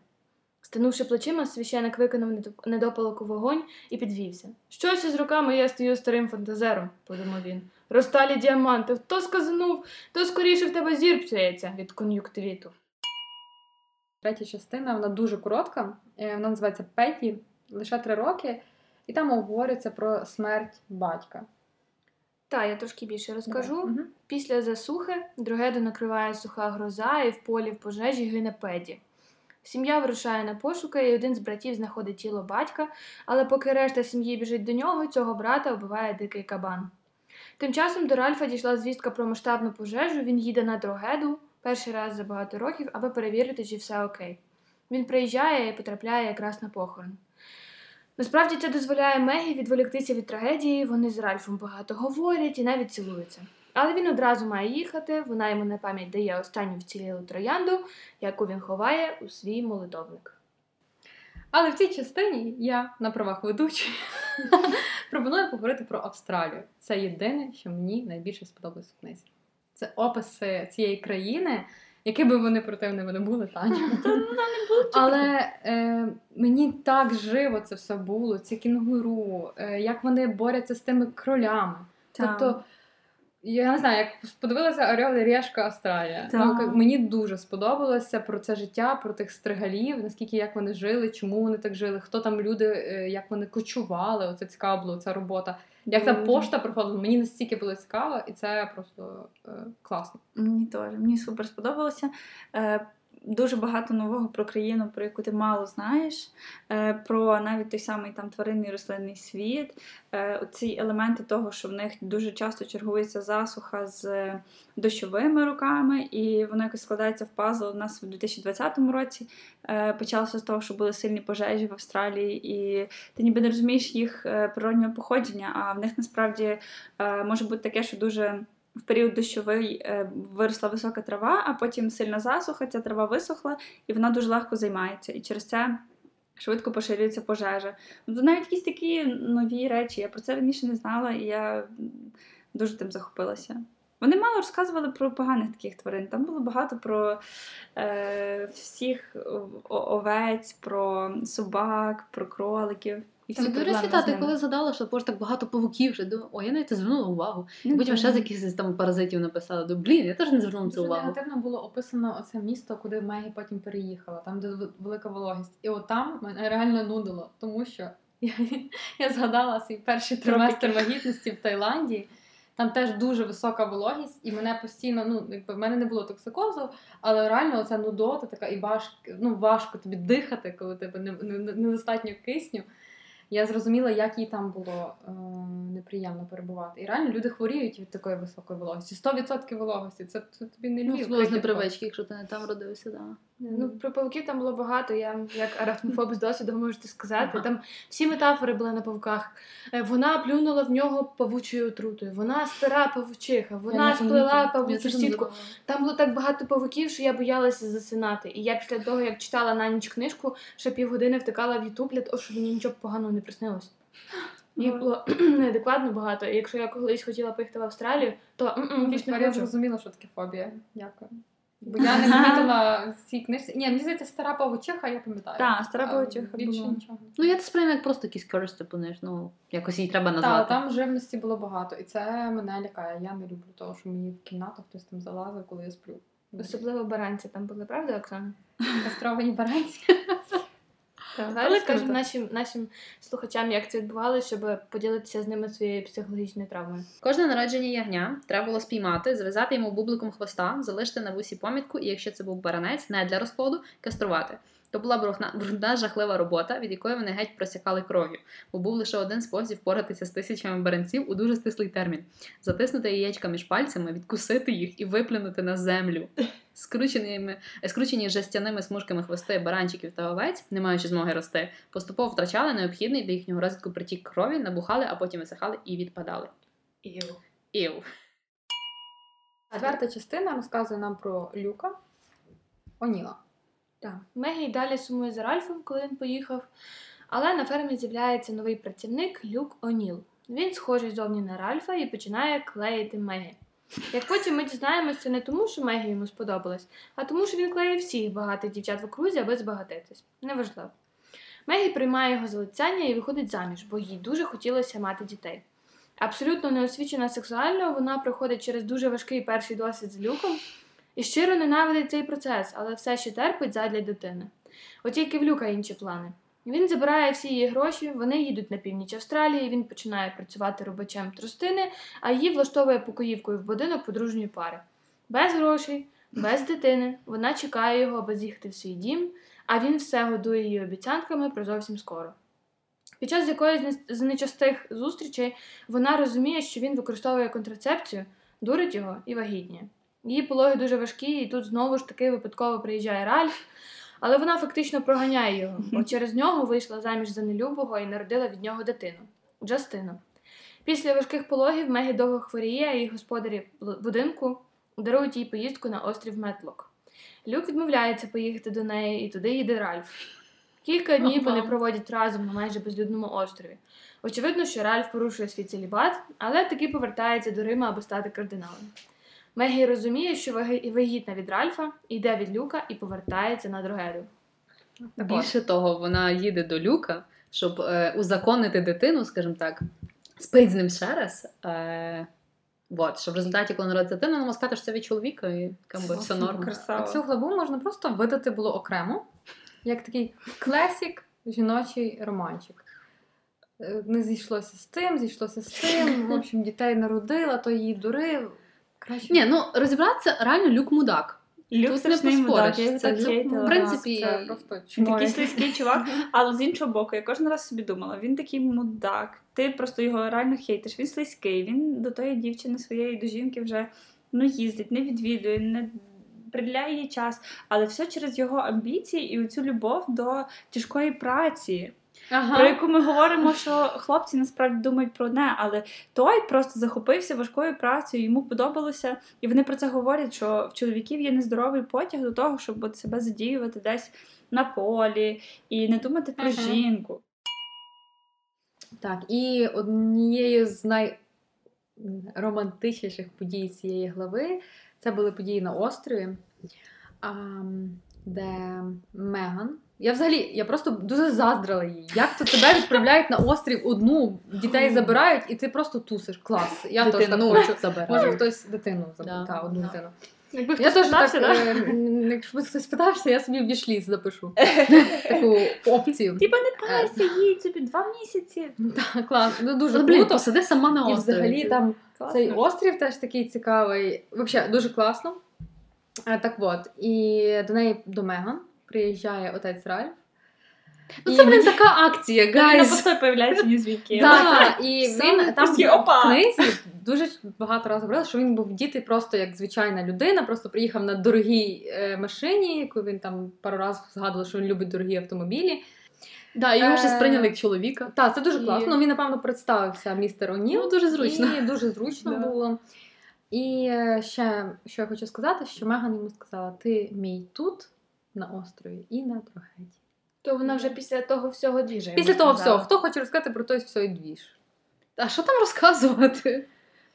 Стенувши плечима, священик недоп- недопалок у вогонь і підвівся. Щось із руками я стою старим фантазером, подумав він. Розталі діаманти, хто сказанув, то скоріше в тебе зір псується від кон'юктивіту. Третя частина вона дуже коротка. е, Вона називається Петі, лише три роки, і там говориться про смерть батька. Та, я трошки більше розкажу. Мгм. Після засухи Другеду накриває суха гроза, і в полі в пожежі гине педі. Сім'я вирушає на пошуки, і один з братів знаходить тіло батька, але поки решта сім'ї біжить до нього, цього брата вбиває дикий кабан. Тим часом до Ральфа дійшла звістка про масштабну пожежу. Він їде на Дрогеду перший раз за багато років, аби перевірити, чи все окей. Він приїжджає і потрапляє якраз на похорон. Насправді це дозволяє Мегі відволіктися від трагедії, вони з Ральфом багато говорять і навіть цілуються. Але він одразу має їхати, вона йому на пам'ять дає останню вцілілу троянду, яку він ховає у свій молитовник. Але в цій частині я на правах ведучої пропоную поговорити про Австралію. Це єдине, що мені найбільше сподобалось в книзі. Це описи цієї країни, які би вони противними не були, Таня. Але е, мені так живо це все було, ці кінгуру, е, як вони борються з тими кролями. Тобто, я не знаю, як подивилася Орел і Решка Австралія. Ну, мені дуже сподобалося про це життя, про тих стригалів, наскільки як вони жили, чому вони так жили, хто там люди, е, як вони кочували. Оце цікаво було, ця робота. Як та пошта проходила, мені настільки було цікаво, і це просто е, класно. Мені теж. Мені супер сподобалося. Е, дуже багато нового про країну, про яку ти мало знаєш, е, про навіть той самий там тваринний рослинний світ. Е, ці елементи того, що в них дуже часто чергується засуха з дощовими роками, і воно якось складається в пазл. У нас в 2020 році е, почалося з того, що були сильні пожежі в Австралії, і ти ніби не розумієш їх природнього походження, а в них насправді може бути таке, що дуже в період дощовий е, виросла висока трава, а потім сильна засуха, ця трава висохла, і вона дуже легко займається. І через це швидко поширюється пожежа. Ну, навіть якісь такі нові речі. Я про це раніше не знала, і я дуже тим захопилася. Вони мало розказували про поганих таких тварин. Там було багато про е, всіх овець, про собак, про кроликів. І всі До речі, та, ти коли згадала, що боже, так багато павуків, вже думаю, ой, я навіть не звернула увагу. Ну, Потім ще з якихось там паразитів написала. Думаю, блін, я теж не звернула на це увагу. негативно було описано оце місто, куди Мегі потім переїхала, там, де велика вологість. І от там мене реально нудило, тому що я, я згадала свій перший триместр вагітності в Таїланді. Там теж дуже висока вологість, і мене постійно, ну, якби в мене не було токсикозу, але реально оця нудота така і важко, ну, важко тобі дихати, коли тебе не, не, недостатньо кисню. Я зрозуміла, як їй там було е, неприємно перебувати. І реально люди хворіють від такої високої вологості. 100% вологості. Це, це тобі не Ну, Львів. особливо з непривички, якщо ти не там родився, да. Ну, про павуків там було багато. Я як арахнофоб з досвіду можете сказати. Ага. Там всі метафори були на павуках. Е, Вона плюнула в нього павучою отрутою, вона стара павучиха, вона не сплела павучу сітку. Там було так багато павуків, що я боялася засинати. І я після того, як читала на ніч книжку, ще півгодини втикала в Ютуб для того, щоб мені нічого поганого не приснилось. Їх було неадекватно багато. І якщо я колись хотіла поїхати в Австралію, то Тепер я зрозуміла, що таке фобія. Дякую. Бо я не помітила в цій книжці. Ні, мені здається, стара павучиха, я пам'ятаю. Так, стара павучиха Більше була. нічого. Ну, я це сприймаю як просто якісь користи, типу, ну, якось її треба Так, назвати. там живності було багато, і це мене лякає. Я не люблю того, що мені в кімнату хтось там залазив, коли я сплю. Особливо баранці там були, правда, Оксана? Кастровані баранці. Скажемо круто. нашим, нашим слухачам, як це відбувалося, щоб поділитися з ними своєю психологічною травмою. Кожне народження ягня треба було спіймати, зв'язати йому бубликом хвоста, залишити на вусі помітку, і якщо це був баранець, не для розплоду, каструвати. То була брудна, брудна жахлива робота, від якої вони геть просякали кров'ю, бо був лише один спосіб впоратися з тисячами баранців у дуже стислий термін: затиснути яєчка між пальцями, відкусити їх і виплюнути на землю. Скрученими, скручені жестяними смужками хвости баранчиків та овець, не маючи змоги рости, поступово втрачали необхідний для їхнього розвитку притік крові, набухали, а потім висихали і відпадали. Іу. Четверта частина розказує нам про Люка Оніла. Так. Мегі далі сумує за Ральфом, коли він поїхав. Але на фермі з'являється новий працівник Люк Оніл. Він схожий зовні на Ральфа і починає клеїти Мегі. Як потім ми дізнаємося, не тому, що Мегі йому сподобалась, а тому, що він клеїть всіх багатих дівчат в окрузі, аби збагатитись. Неважливо. Мегі приймає його залицяння і виходить заміж, бо їй дуже хотілося мати дітей. Абсолютно неосвічена сексуально, вона проходить через дуже важкий перший досвід з люком і щиро ненавидить цей процес, але все ще терпить задля дитини. От тільки в Люка інші плани. Він забирає всі її гроші, вони їдуть на північ Австралії, він починає працювати робочем тростини, а її влаштовує покоївкою в будинок подружньої пари. Без грошей, без дитини, вона чекає його, аби з'їхати в свій дім, а він все годує її обіцянками про зовсім скоро. Під час якоїсь з нечастих зустрічей вона розуміє, що він використовує контрацепцію, дурить його і вагітніє. Її пологи дуже важкі, і тут знову ж таки випадково приїжджає Ральф, але вона фактично проганяє його, бо через нього вийшла заміж за нелюбого і народила від нього дитину Джастину. Після важких пологів Мегі довго хворіє, і господарі будинку дарують їй поїздку на острів Метлок. Люк відмовляється поїхати до неї, і туди їде Ральф. Кілька днів вони проводять разом на майже безлюдному острові. Очевидно, що Ральф порушує свій целібат, але таки повертається до Рима, аби стати кардиналом. Мегі розуміє, що вагітна від Ральфа, йде від Люка і повертається на от. Більше того, вона їде до люка, щоб е, узаконити дитину, скажімо так, спить з ним ще раз. Е, вот, що в результаті, коли народиться дитина, вона сказати, що це від чоловіка, і как би, все норм. Красава. А цю главу можна просто видати було окремо, як такий класік жіночий романчик. Е, Не зійшлося з тим, зійшлося з тим. В общем, дітей народила, то її дурив. Краще Ні, ну розібратися, реально люк мудак. Люк Тут не мудак, я його Це так в принципі, це просто Він такий слизький чувак, але з іншого боку, я кожен раз собі думала, він такий мудак, ти просто його реально хейтиш, він слизький, він до тої дівчини своєї, до жінки вже ну, їздить, не відвідує, не приділяє їй час, але все через його амбіції і оцю любов до тяжкої праці, Ага. про яку ми говоримо, що хлопці насправді думають про одне, але той просто захопився важкою працею, йому подобалося, і вони про це говорять, що в чоловіків є нездоровий потяг до того, щоб от себе задіювати десь на полі і не думати про Ага. жінку. Так, і однією з найромантичніших подій цієї глави це були події на острові, де Меган. Я взагалі я просто дуже заздрила їй. Як то тебе відправляють на острів одну, дітей забирають, і ти просто тусиш. Клас. Я теж так хочу. забирають. Може хтось дитину Да. та, одну Да. дитину. Якби Я теж так, да? е, якщо хтось питався, я собі в вішліс запишу таку опцію. Типа не парся, їдь собі два місяці. Так, клас, ну дуже Ну, блін, круто. посиди сама на І взагалі там Класно. цей острів теж такий цікавий. Взагалі, дуже класно. Е, Так от, і до неї до Меган приїжджає отець Ральф. Ну це, блін, така акція, гайз. просто появляється ні звідки. Да, і він там в книзі дуже багато разів говорили, що він був діти просто як звичайна людина, просто приїхав на дорогій е, машині, яку він там пару разів згадував, що він любить дорогі автомобілі. Да, його ще Е, сприйняли як чоловіка. Так, це дуже класно. Ну, він, напевно, представився містер О'Ніл. Ну, дуже зручно. І дуже зручно було. І е, ще, що я хочу сказати, що Меган йому сказала: ти мій тут, на острові, і на трохеті. То вона вже після того всього двіжа. Після того всього, хто хоче розказати про той всій двіж? А що там розказувати?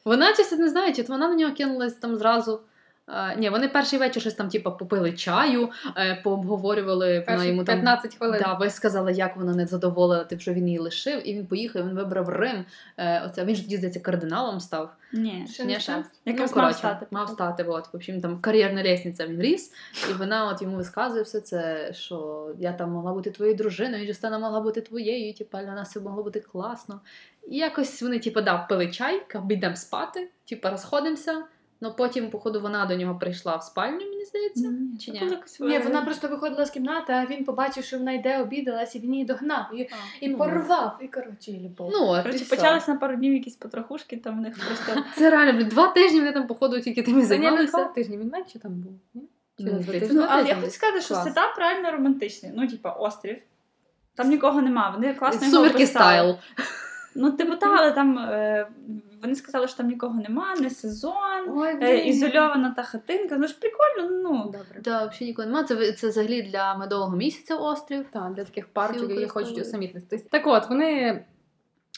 Вона чесно не знає, чи вона на нього кинулась там зразу. А, ні, вони перший вечір щось там, типу, попили чаю, е, пообговорювали, вона Перші йому там 15 хвилин. Да, висказала, як вона не задоволена тим, що він її лишив, і він поїхав, він вибрав Рим. Е, оце, він ж тоді, здається, кардиналом став. Ні. Ще Ні, не ще? став. Якраз ну, мав коротше, стати. Мав стати, от. В общем, там кар'єрна лестниця він ріс, і вона от йому висказує все це, що я там могла бути твоєю дружиною, і Джустина могла бути твоєю, і типа для нас все могло бути класно. І якось вони, типу, да, пили чай, йдемо спати, типу, розходимося. Ну потім, походу, вона до нього прийшла в спальню, мені здається. Ні, Чи ні? якось Ні, е, вона просто виходила з кімнати, а він побачив, що вона йде, обідалась, і він її догнав. І, і ну. порвав, і коротше, і любов. Ну, і Коротше, все. почалось на пару днів якісь потрохушки, там в них просто Це реально, блін, два тижні вони там, походу, тільки тим і не займалися. два тижні, він менше там був. Ні? Ну? Ну, але я хочу сказати, що сетап реально романтичний. Ну, типа, острів. Там нікого нема. Вони класно його Сумерки стайл. Ну, типу, та, але там е, вони сказали, що там нікого нема, не сезон, Ой, е, ізольована та хатинка. Ну ж прикольно, ну. Добре. Да, взагалі нікого немає. Це, це взагалі для медового місяця острів. Так, для таких парочок, які хочуть усамітнитись. Так от, вони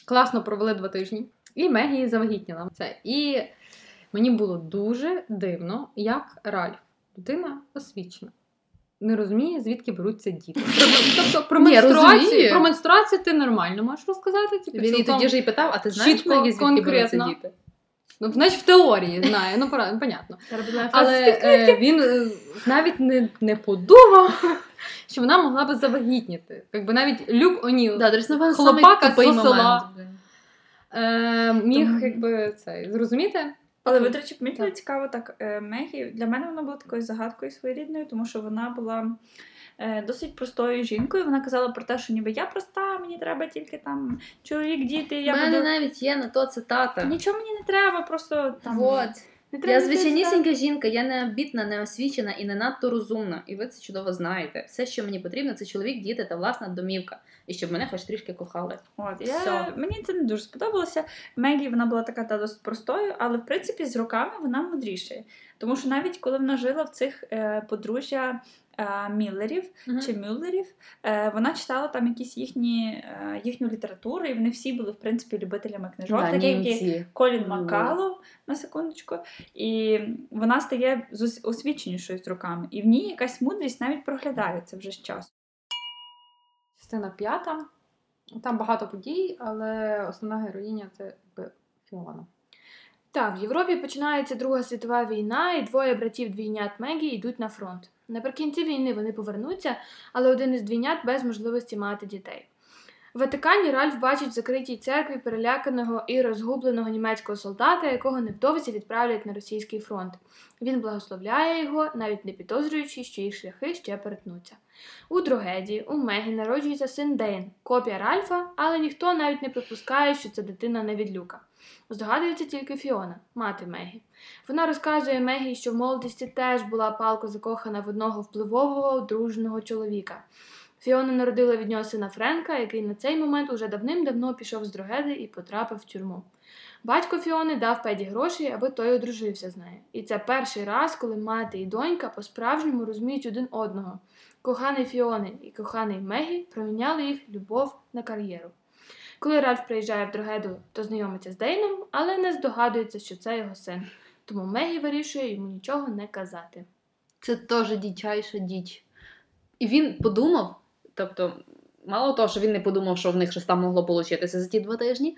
класно провели два тижні, і Мегі завагітніла. Це. І мені було дуже дивно, як Ральф, людина освічена. Не розуміє, звідки беруться діти. Тобто про менструацію, про менструацію ти нормально можеш розказати. Типу, Він і тоді ж і питав, а ти знаєш, чітко, звідки беруться діти? Ну, значить, в теорії знає, ну понятно. Але е, він е, навіть не, не подумав, що вона могла би завагітніти. Якби навіть Люк О'Ніл Да, Хлопака з села. е, міг Тому- якби це зрозуміти. Але ви, до речі, помітили цікаво так. е, Мегі для мене вона була такою загадкою своєрідною, тому що вона була е, досить простою жінкою. Вона казала про те, що ніби я проста, мені треба тільки там чоловік, діти. У мене буду... навіть є на то цитата. Нічого мені не треба, просто там. Вот. Не треба Я звичайнісінька жінка, я не амбітна, не освічена і не надто розумна. І ви це чудово знаєте. Все, що мені потрібно, це чоловік, діти та власна домівка. І щоб мене хоч трішки кохали. От, я, Все. мені це не дуже сподобалося. Мегі вона була така та досить простою, але в принципі з роками вона мудрішає. Тому що навіть коли вона жила в цих е, подружжя е, Міллерів чи Мюллерів, е, вона читала там якісь їхні, е, їхню літературу, і вони всі були в принципі любителями книжок, Да, такі. Колін Мгм. Макалов, на секундочку. І вона стає зос- освіченішою з роками. І в ній якась мудрість навіть проглядається вже з часу. Частина п'ята. Там багато подій, але основна героїня це якби Фіона. Так, в Європі починається Друга світова війна, і двоє братів двійнят Мегі йдуть на фронт. Наприкінці війни вони повернуться, але один із двійнят без можливості мати дітей. В Ватикані Ральф бачить в закритій церкві переляканого і розгубленого німецького солдата, якого невдовзі відправлять на російський фронт. Він благословляє його, навіть не підозрюючи, що їх шляхи ще перетнуться. У трагедії у Мегі народжується син Дейн, копія Ральфа, але ніхто навіть не припускає, що це дитина не від люка. Здогадується тільки Фіона, мати Мегі. Вона розказує Мегі, що в молодості теж була палко закохана в одного впливового, одруженого чоловіка. Фіона народила від нього сина Френка, який на цей момент уже давним-давно пішов з Дрогеди і потрапив в тюрму. Батько Фіони дав Педі гроші, аби той одружився з нею. І це перший раз, коли мати і донька по-справжньому розуміють один одного. Коханий Фіони і коханий Мегі проміняли їх любов на кар'єру. Коли Ральф приїжджає в Дрогеду, то знайомиться з Дейном, але не здогадується, що це його син. Тому Мегі вирішує йому нічого не казати. Це теж дичайша діч. І він подумав, тобто, мало того, що він не подумав, що в них щось там могло получитися за ті два тижні.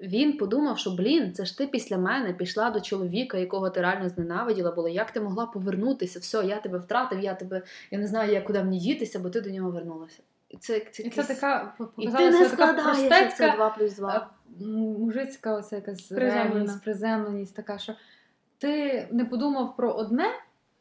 Він подумав, що блін, це ж ти після мене пішла до чоловіка, якого ти реально зненавиділа була. Як ти могла повернутися? Все, я тебе втратив, я тебе, я не знаю, як куди мені дітися, бо ти до нього вернулася. І це, це, І це така І ти не така складаєш, це 2 плюс 2. е, мужицька оце якась приземленість, приземленість така, що ти не подумав про одне,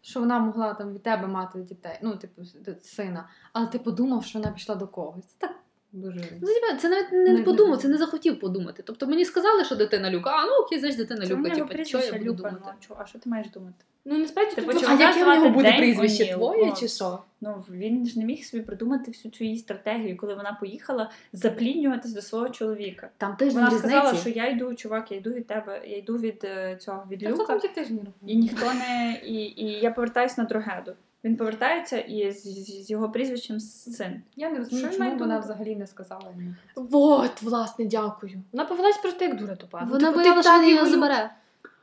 що вона могла там від тебе мати дітей, ну, типу, сина, але ти подумав, що вона пішла до когось. Це так дуже. Ну, Це навіть не Не- подумав, не- це не захотів подумати. Тобто мені сказали, що дитина Люка, а ну окей, значить дитина Люка. Типу, що я буду Люка, думати? ну, чу- а що ти маєш думати? Ну насправді тут чи А яке в нього буде прізвище? Твоє чи що? Ну він ж не міг собі придумати всю цю її стратегію, коли вона поїхала запліднюватись до свого чоловіка. Там тиждень Вона сказала, що я йду, чувак, я йду від тебе, я йду від е, цього від Люка, там ці і ніхто не і, і я повертаюсь на Дрогеду. Він повертається і з, з- з його прізвищем син. Я не розумію, Що чому вона взагалі не сказала йому. Вот, власне, дякую. Вона повелась просто як дура тупа. Ну, Вона типу, боялася, що він його забере.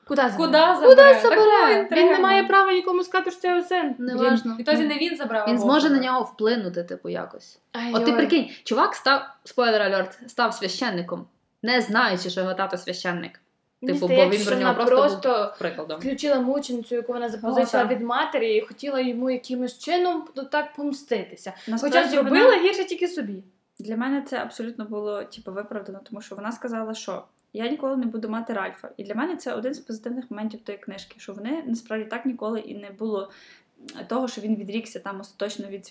Куди забере? Куди забере? забере? Такого Він не має права нікому сказати, що це його син. Неважно. Відтоді не він забрав. Він зможе на нього вплинути, типу, якось. Ай, От ти прикинь, чувак став, спойлер альорт, став священником, не знаючи, що його тато священник. Мені типу, бо він про нього просто, просто був Прикладом. включила мученицю, яку вона запозичила О, від матері, і хотіла йому якимось чином ну, так помститися. Насправді Хоча зробила вона- гірше тільки собі. Для мене це абсолютно було типу, виправдано, тому що вона сказала, що я ніколи не буду мати Ральфа. І для мене це один з позитивних моментів тої книжки, що вони насправді так ніколи і не було того, що він відрікся там остаточно від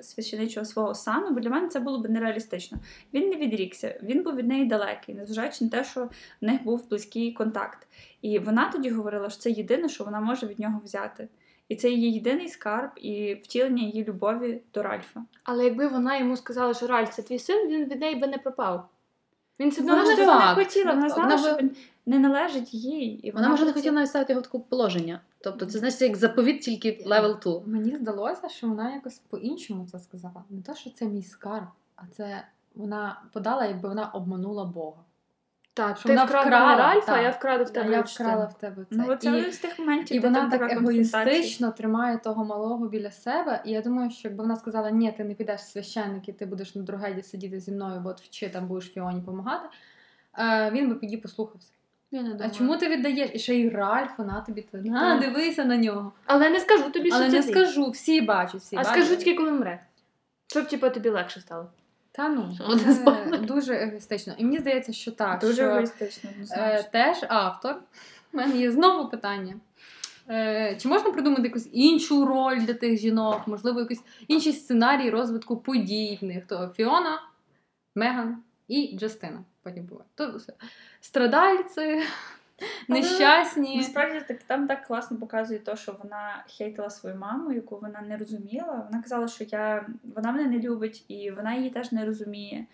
священичого, свого сану, бо для мене це було б нереалістично. Він не відрікся, він був від неї далекий, незважаючи на те, що в них був близький контакт. І вона тоді говорила, що це єдине, що вона може від нього взяти. І це її єдиний скарб і втілення її любові до Ральфа. Але якби вона йому сказала, що Ральф, це твій син, він від неї би не пропав. Він все одно Вона не хотіла, вона знала, факт. що Вона він не належить їй. І Вона може не хотіла навіть ставити його в таке положення. Тобто, це це як заповіт тільки level 2. Мені здалося, що вона якось по-іншому це сказала. Не те, що це мій скарб, а це вона подала, якби вона обманула Бога. Так, Що ти вона вкрала, мене Ральфа, так. а я вкраду в тебе я вкрала в тебе це. Ну, це і, з тих моментів, і вона так егоїстично тримає того малого біля себе. І я думаю, що якби вона сказала, ні, ти не підеш в священник, і ти будеш на другеді сидіти зі мною, бо от вчи там будеш Фіоні допомагати, е, він би тоді послухався. А чому ти віддаєш? І ще й Ральф, вона тобі то на, дивися на нього. Але не скажу тобі, Але що не ти. скажу, всі бачать, всі А бачать. скажу тільки, коли мре. Щоб типу, тобі легше стало. Та ну, це дуже егоїстично. І мені здається, що так. Дуже що, егоїстично, е, теж автор. У мене є знову питання. Е, чи можна придумати якусь іншу роль для тих жінок, можливо, якийсь інший сценарій розвитку подій в них? То Фіона, Меган і Джастина. Потім буває. То все. Страдальці, нещасні. Насправді так там так класно показує те, що вона хейтила свою маму, яку вона не розуміла. Вона казала, що я вона мене не любить, і вона її теж не розуміє.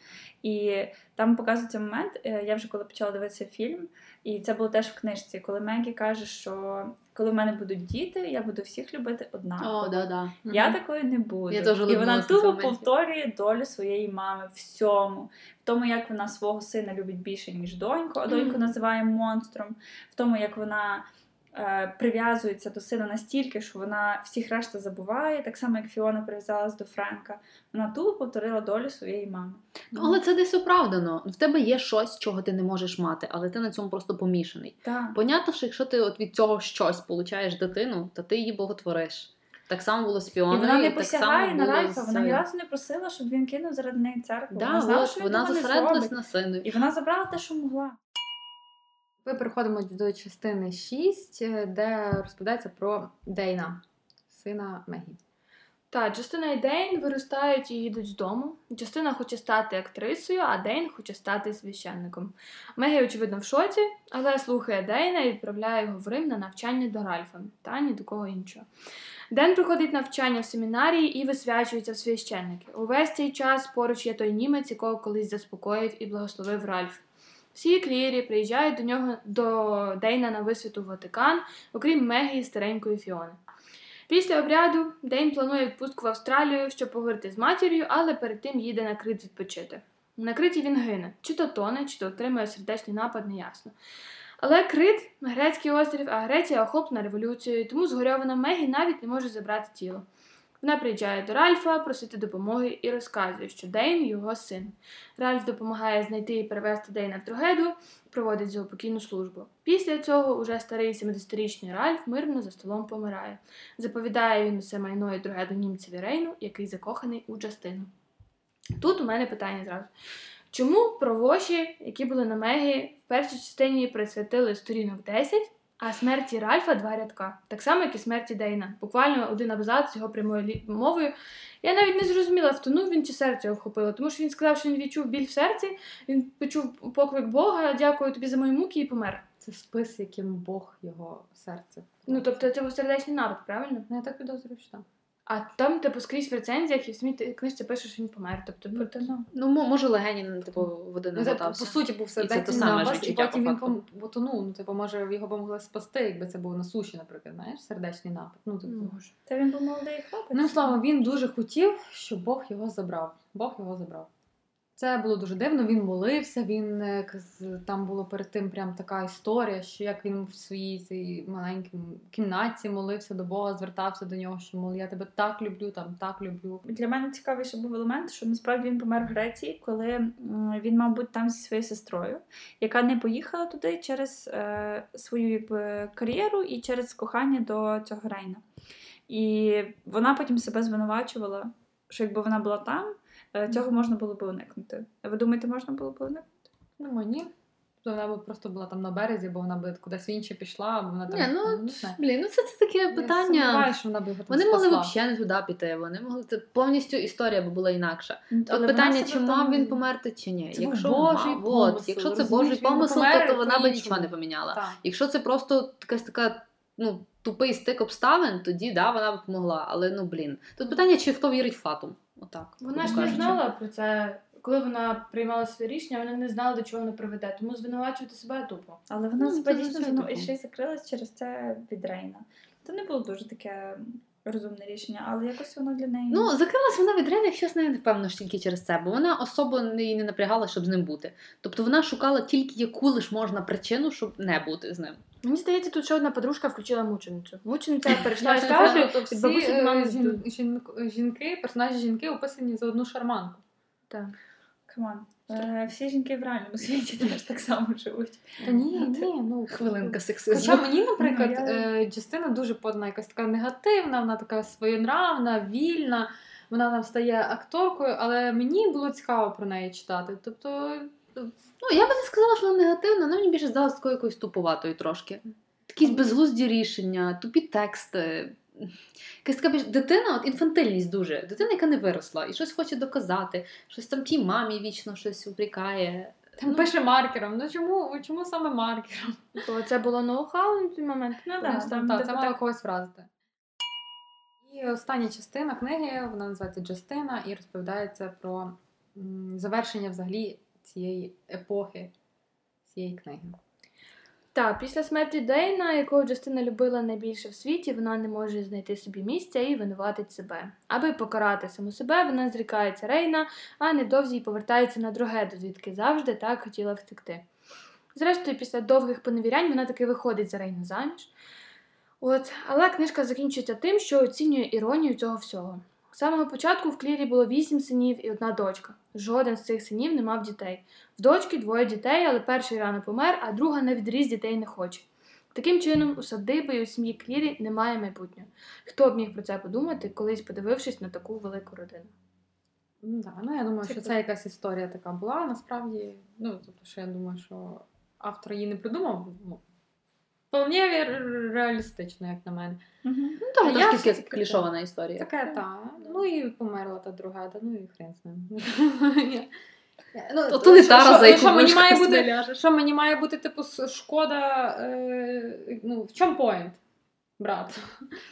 І там показується момент. е, Я вже коли почала дивитися фільм, і це було теж в книжці, коли Мегі каже, що коли в мене будуть діти, я буду всіх любити однаково. О, да, да. Я такою не буду. Я теж і вона тупо повторює долю своєї мами всьому. В тому, як вона свого сина любить більше, ніж доньку, а доньку mm. називає монстром, в тому, як вона прив'язується до сина настільки, що вона всіх решта забуває, так само, як Фіона прив'язалась до Френка. Вона тупо повторила долю своєї мами. Ну, Але це десь оправдано. В тебе є щось, чого ти не можеш мати, але ти на цьому просто помішаний. Так. Понятно, що якщо ти от від цього щось получаєш дитину, то ти її боготвориш. Так само було з І вона не посягає на Ральфа, з вона ні разу не просила, щоб він кинув заради неї церкву. Да, вона знала, от, що він вона зосередилась на сину. І вона забрала те, що могла. Ми переходимо до частини 6, е, де розповідається про Дейна, сина Мегі. Так, Джастина і Дейн виростають і їдуть з дому. Джастина хоче стати актрисою, а Дейн хоче стати священником. Мегі, очевидно, в шоці, але слухає Дейна і відправляє його в Рим на навчання до Ральфа та ні до кого іншого. Дейн проходить навчання в семінарії і висвячується в священники. Увесь цей час поруч є той німець, якого колись заспокоїв і благословив Ральф. Всі Клірі приїжджають до нього до Дейна на висвяту в Ватикан, окрім Мегі і старенької Фіони. Після обряду Дейн планує відпустку в Австралію, щоб поговорити з матір'ю, але перед тим їде на крит відпочити. На криті він гине, чи то тоне, чи то отримує сердечний напад, неясно. Але Крит грецький острів, а Греція охоплена революцією, тому згорьована Мегі навіть не може забрати тіло. Вона приїжджає до Ральфа просити допомоги і розказує, що Дейн його син. Ральф допомагає знайти і перевезти Дейна в Трогеду, проводить заупокійну службу. Після цього уже старий 70-річний Ральф мирно за столом помирає. Заповідає він усе майно і Трогеду німцеві Рейну, який закоханий у Джастину. Тут у мене питання зразу. Чому про воші, які були на Мегі, в першій частині присвятили сторінок 10, А смерті Ральфа два рядка, так само, як і смерті Дейна. Буквально один абзац його прямою мовою. Я навіть не зрозуміла, втонув він чи серце його вхопило, тому що він сказав, що він відчув біль в серці, він почув поклик Бога, дякую тобі за мої муки і помер. Це спис, яким Бог його серце. Ну тобто це був сердечний напад, правильно? Ну, я так підозрюю, що так. А там, типу, скрізь в рецензіях і в самій книжці пише, що він помер. Тобто, ну, ну, Ну, мо- може, легені, типу, води не Ну, по суті, був це те саме напад, і потім по він факту. пом- потонув. Ну, типу, може, його би могли спасти, якби це було на суші, наприклад, знаєш, сердечний напад. Ну, типу. може. Та він був молодий хлопець. Ну, словом, він дуже хотів, щоб Бог його забрав. Бог його забрав. Це було дуже дивно. Він молився. Він е, там було перед тим прям така історія, що як він в своїй цій маленькій кімнаті молився до Бога, звертався до нього, що мол, я тебе так люблю, там так люблю. Для мене цікавий був елемент, що насправді він помер в Греції, коли він, мав бути там зі своєю сестрою, яка не поїхала туди через е, свою якби, кар'єру і через кохання до цього Рейна. І вона потім себе звинувачувала, що якби вона була там, цього можна було б уникнути. Ви думаєте, можна було б уникнути? Ну, ні. Вона б просто була там на березі, бо вона би кудись інше пішла, або вона там. Ні, ну, не знаю. Блін, ну це, це таке Я питання. сумніваюся, що вона там Вони могли спасла. взагалі не туди піти, вони могли це повністю історія би була інакша. От вона питання, чи там- мав він померти, чи ні. Це якщо Божий мав, от, якщо це Божий помисел, помер то вона по-іншому. нічого не поміняла. Так. Якщо це просто якась така ну, тупий стик обставин, тоді да, вона б помогла. Але ну блін. Тут питання, чи хто вірить в фатум. Отак. Вона ж не кажучи. знала про це. Коли вона приймала своє рішення, вона не знала, до чого воно приведе, тому звинувачувати себе тупо. Але вона Ну, себе дійсно звичайно і ще й закрилась через це від Рейна. Це не було дуже таке розумне рішення, але якось воно для неї. Ну, закрилась вона від Рейна, якщо не впевнено ж тільки через це, бо вона особо не, не напрягала, щоб з ним бути. Тобто вона шукала тільки яку лиш можна причину, щоб не бути з ним. Мені здається, тут ще одна подружка включила мученицю. Мучениця перейшла стажі від всі бабусі до е, мами. жін- жін- жінки, персонажі жінки описані за одну шарманку. Так. Come on. Е, всі жінки в реальному світі теж так само живуть. Та ні, ні, ну Хвилинка Хоча мені, наприклад, Ну, я- е, Джастина дуже подана якась така негативна, вона така своєнравна, вільна, вона там стає акторкою, але мені було цікаво про неї читати. Тобто, Ну, я би не сказала, що вона негативна, вона мені більше здалася такою якоюсь туповатою трошки. Якісь безглузді рішення, тупі тексти. Якась така більш дитина, от інфантильність дуже. Дитина, яка не виросла і щось хоче доказати, щось там тій мамі вічно щось упрікає. там Ну, пише маркером. Ну чому, чому саме маркером? То це було ноу-хау на той момент. Ну Да, там, там, це мало когось вразити. І остання частина книги, вона називається Джастина, і розповідається про завершення взагалі цієї епохи, цієї книги. Так, після смерті Дейна, якого Джастина любила найбільше в світі, вона не може знайти собі місця і винуватить себе. Аби покарати саму себе, вона зрікається Рейна, а невдовзі й повертається на Дрогеду, звідки завжди так хотіла втекти. Зрештою, після довгих поневірянь вона таки виходить за Рейна заміж. От, але книжка закінчується тим, що оцінює іронію цього всього. З самого початку в Клірі було вісім синів і одна дочка. Жоден з цих синів не мав дітей. В дочки двоє дітей, але перший рано помер, а друга на відріз дітей не хоче. Таким чином, у садиби і у сім'ї Клірі немає майбутнього. Хто б міг про це подумати, колись подивившись на таку велику родину? Ну, да, ну я думаю, Це що це якась історія така була. Насправді, ну, тобто, що я думаю, що автор її не придумав. Ну, вполне реалістично, як на мене. Мгм. Ну, там я трошки все-таки клішована історія. Таке, та. Ну і померла та друга, та ну і хрен з ним. Ну, То, то не що- Тара, що- що мені має бути, що мені має бути, типу, шкода. Е, ну, в чому поінт, брат?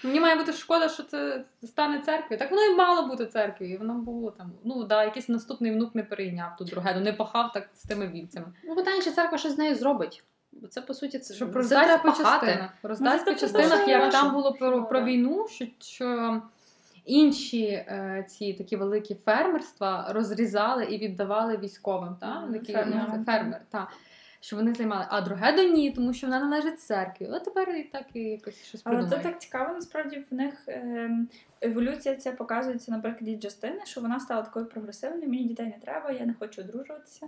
Мені має бути шкода, що це стане церквою. Так воно і мало бути церквою. І воно було там. Ну, да, якийсь наступний внук не перейняв ту другу, не пахав так з тими вівцями. Ну, питання, чи церква щось з нею зробить. Бо це, по суті, це, Щоб це по частинах. Роздасть Може, по частинах, як там було про, про війну, що, що інші е, ці такі великі фермерства розрізали і віддавали військовим. Та? Такі, фермерам, ну, фермер, та. Що вони займали. А друге до ні, тому що вона належить церкві. От тепер і так і якось щось Але це так цікаво, насправді в них ем, еволюція ця показується на прикладі Джастини, що вона стала такою прогресивною, мені дітей не треба, я не хочу одружуватися.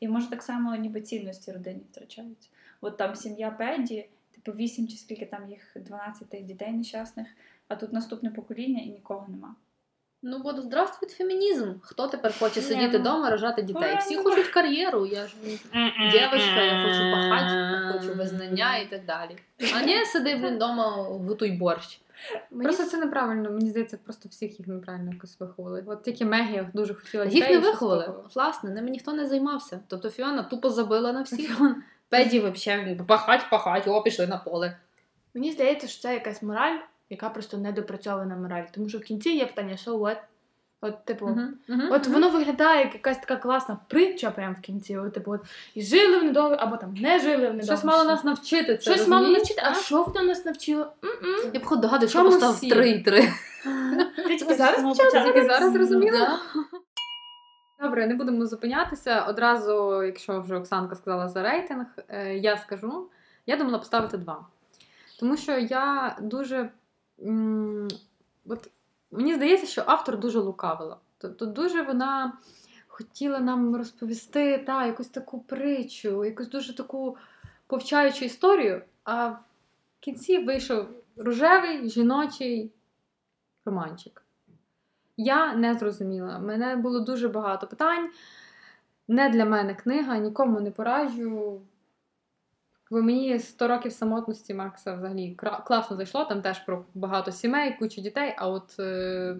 І може так само ніби цінності родині втрачаються. От там сім'я Педі, типу 8 чи скільки там їх 12 тих дітей нещасних, а тут наступне покоління і нікого нема. Ну, бо здравствуй фемінізм. Хто тепер хоче сидіти ну, вдома, рожати дітей? ну, Всі ну, хочуть кар'єру. Я ж дівчинка, я хочу пахати, я хочу визнання і так далі. А не сиди, блін, вдома, готуй борщ. Мені Просто це неправильно. Мені здається, просто всіх їх неправильно якось виховували. От тільки Мегі дуже хотіла Їх не виховали. Власне, ними ніхто не займався. Тобто Фіона тупо забила на всіх. Педі взагалі пахать, пахать, о, пішли на поле. Мені здається, що це якась мораль, яка просто недопрацьована мораль. Тому що в кінці є питання, so what? От, типу, Мгм, мгм, От мгм. воно виглядає як якась така класна притча прямо в кінці. От, типу, от, і жили вони довго, або там не жили вони довго. Щось мало нас навчити. Це, Щось мало навчити. А що воно нас навчило? Я б хоч догадую, що Чому постав всі? 3 і 3. Ти тільки зараз Ну, почала? почала. Тільки зараз зрозуміла? Добре, не будемо зупинятися. Одразу, якщо вже Оксанка сказала за рейтинг, е, я скажу. Я думала поставити два. Тому що я дуже. м, От, мені здається, що автор дуже лукавила. Тобто дуже вона хотіла нам розповісти та, якусь таку притчу, якусь дуже таку повчаючу історію, а в кінці вийшов рожевий жіночий романчик. Я не зрозуміла. Мене було дуже багато питань. Не для мене книга, нікому не пораджу. Бо мені 100 років самотності Маркса взагалі класно зайшло. Там теж про багато сімей, кучу дітей, а от е,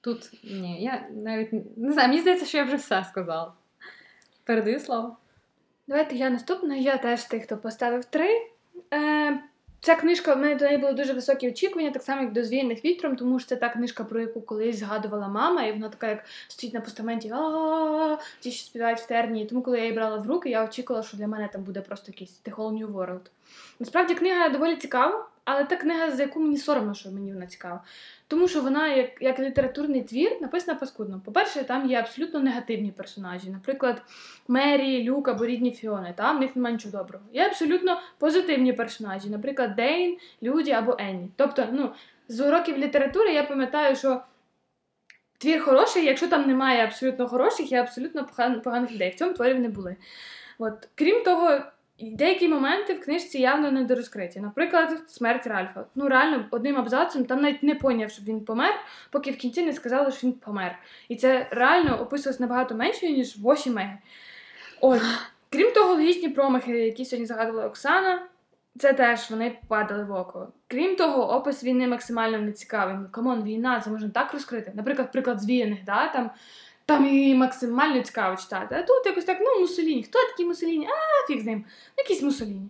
тут ні, я навіть не знаю, мені здається, що я вже все сказала. Передаю слово. Давайте я наступна. Я теж тих, хто поставив три. Е, ця книжка, в мене до неї були дуже високі очікування, так само, як до звільних вітром, тому що це та книжка, про яку колись згадувала мама, і вона така, як стоїть на постаменті, ті, що співають в терні. Тому, коли я її брала в руки, я очікувала, що для мене там буде просто якийсь The Whole New World. Насправді книга доволі цікава, але та книга, за яку мені соромно, що мені вона цікава. Тому що вона, як, як літературний твір, написана паскудно. По-перше, там є абсолютно негативні персонажі. Наприклад, Мері, Люк або рідні Фіони, там в них немає нічого доброго. Є абсолютно позитивні персонажі, наприклад, Дейн, Люді або Енні. Тобто, ну, з уроків літератури я пам'ятаю, що твір хороший, якщо там немає абсолютно хороших і абсолютно поганих людей. В цьому творів не були. От. Крім того, деякі моменти в книжці явно недорозкриті. Наприклад, смерть Ральфа. Ну, реально, одним абзацем там навіть не поняв, щоб він помер, поки в кінці не сказали, що він помер. І це реально описувалось набагато менше, ніж воші Меги. От. Крім того, логічні промахи, які сьогодні згадувала Оксана, це теж вони падали в око. Крім того, опис війни максимально нецікавий. Come on, війна, це можна так розкрити. Наприклад, приклад звіяних, да, там, там і максимально цікаво читати. А тут якось так, ну, Мусоліні. Хто такий Мусоліні? А, фіг з ним. Якийсь Мусоліні.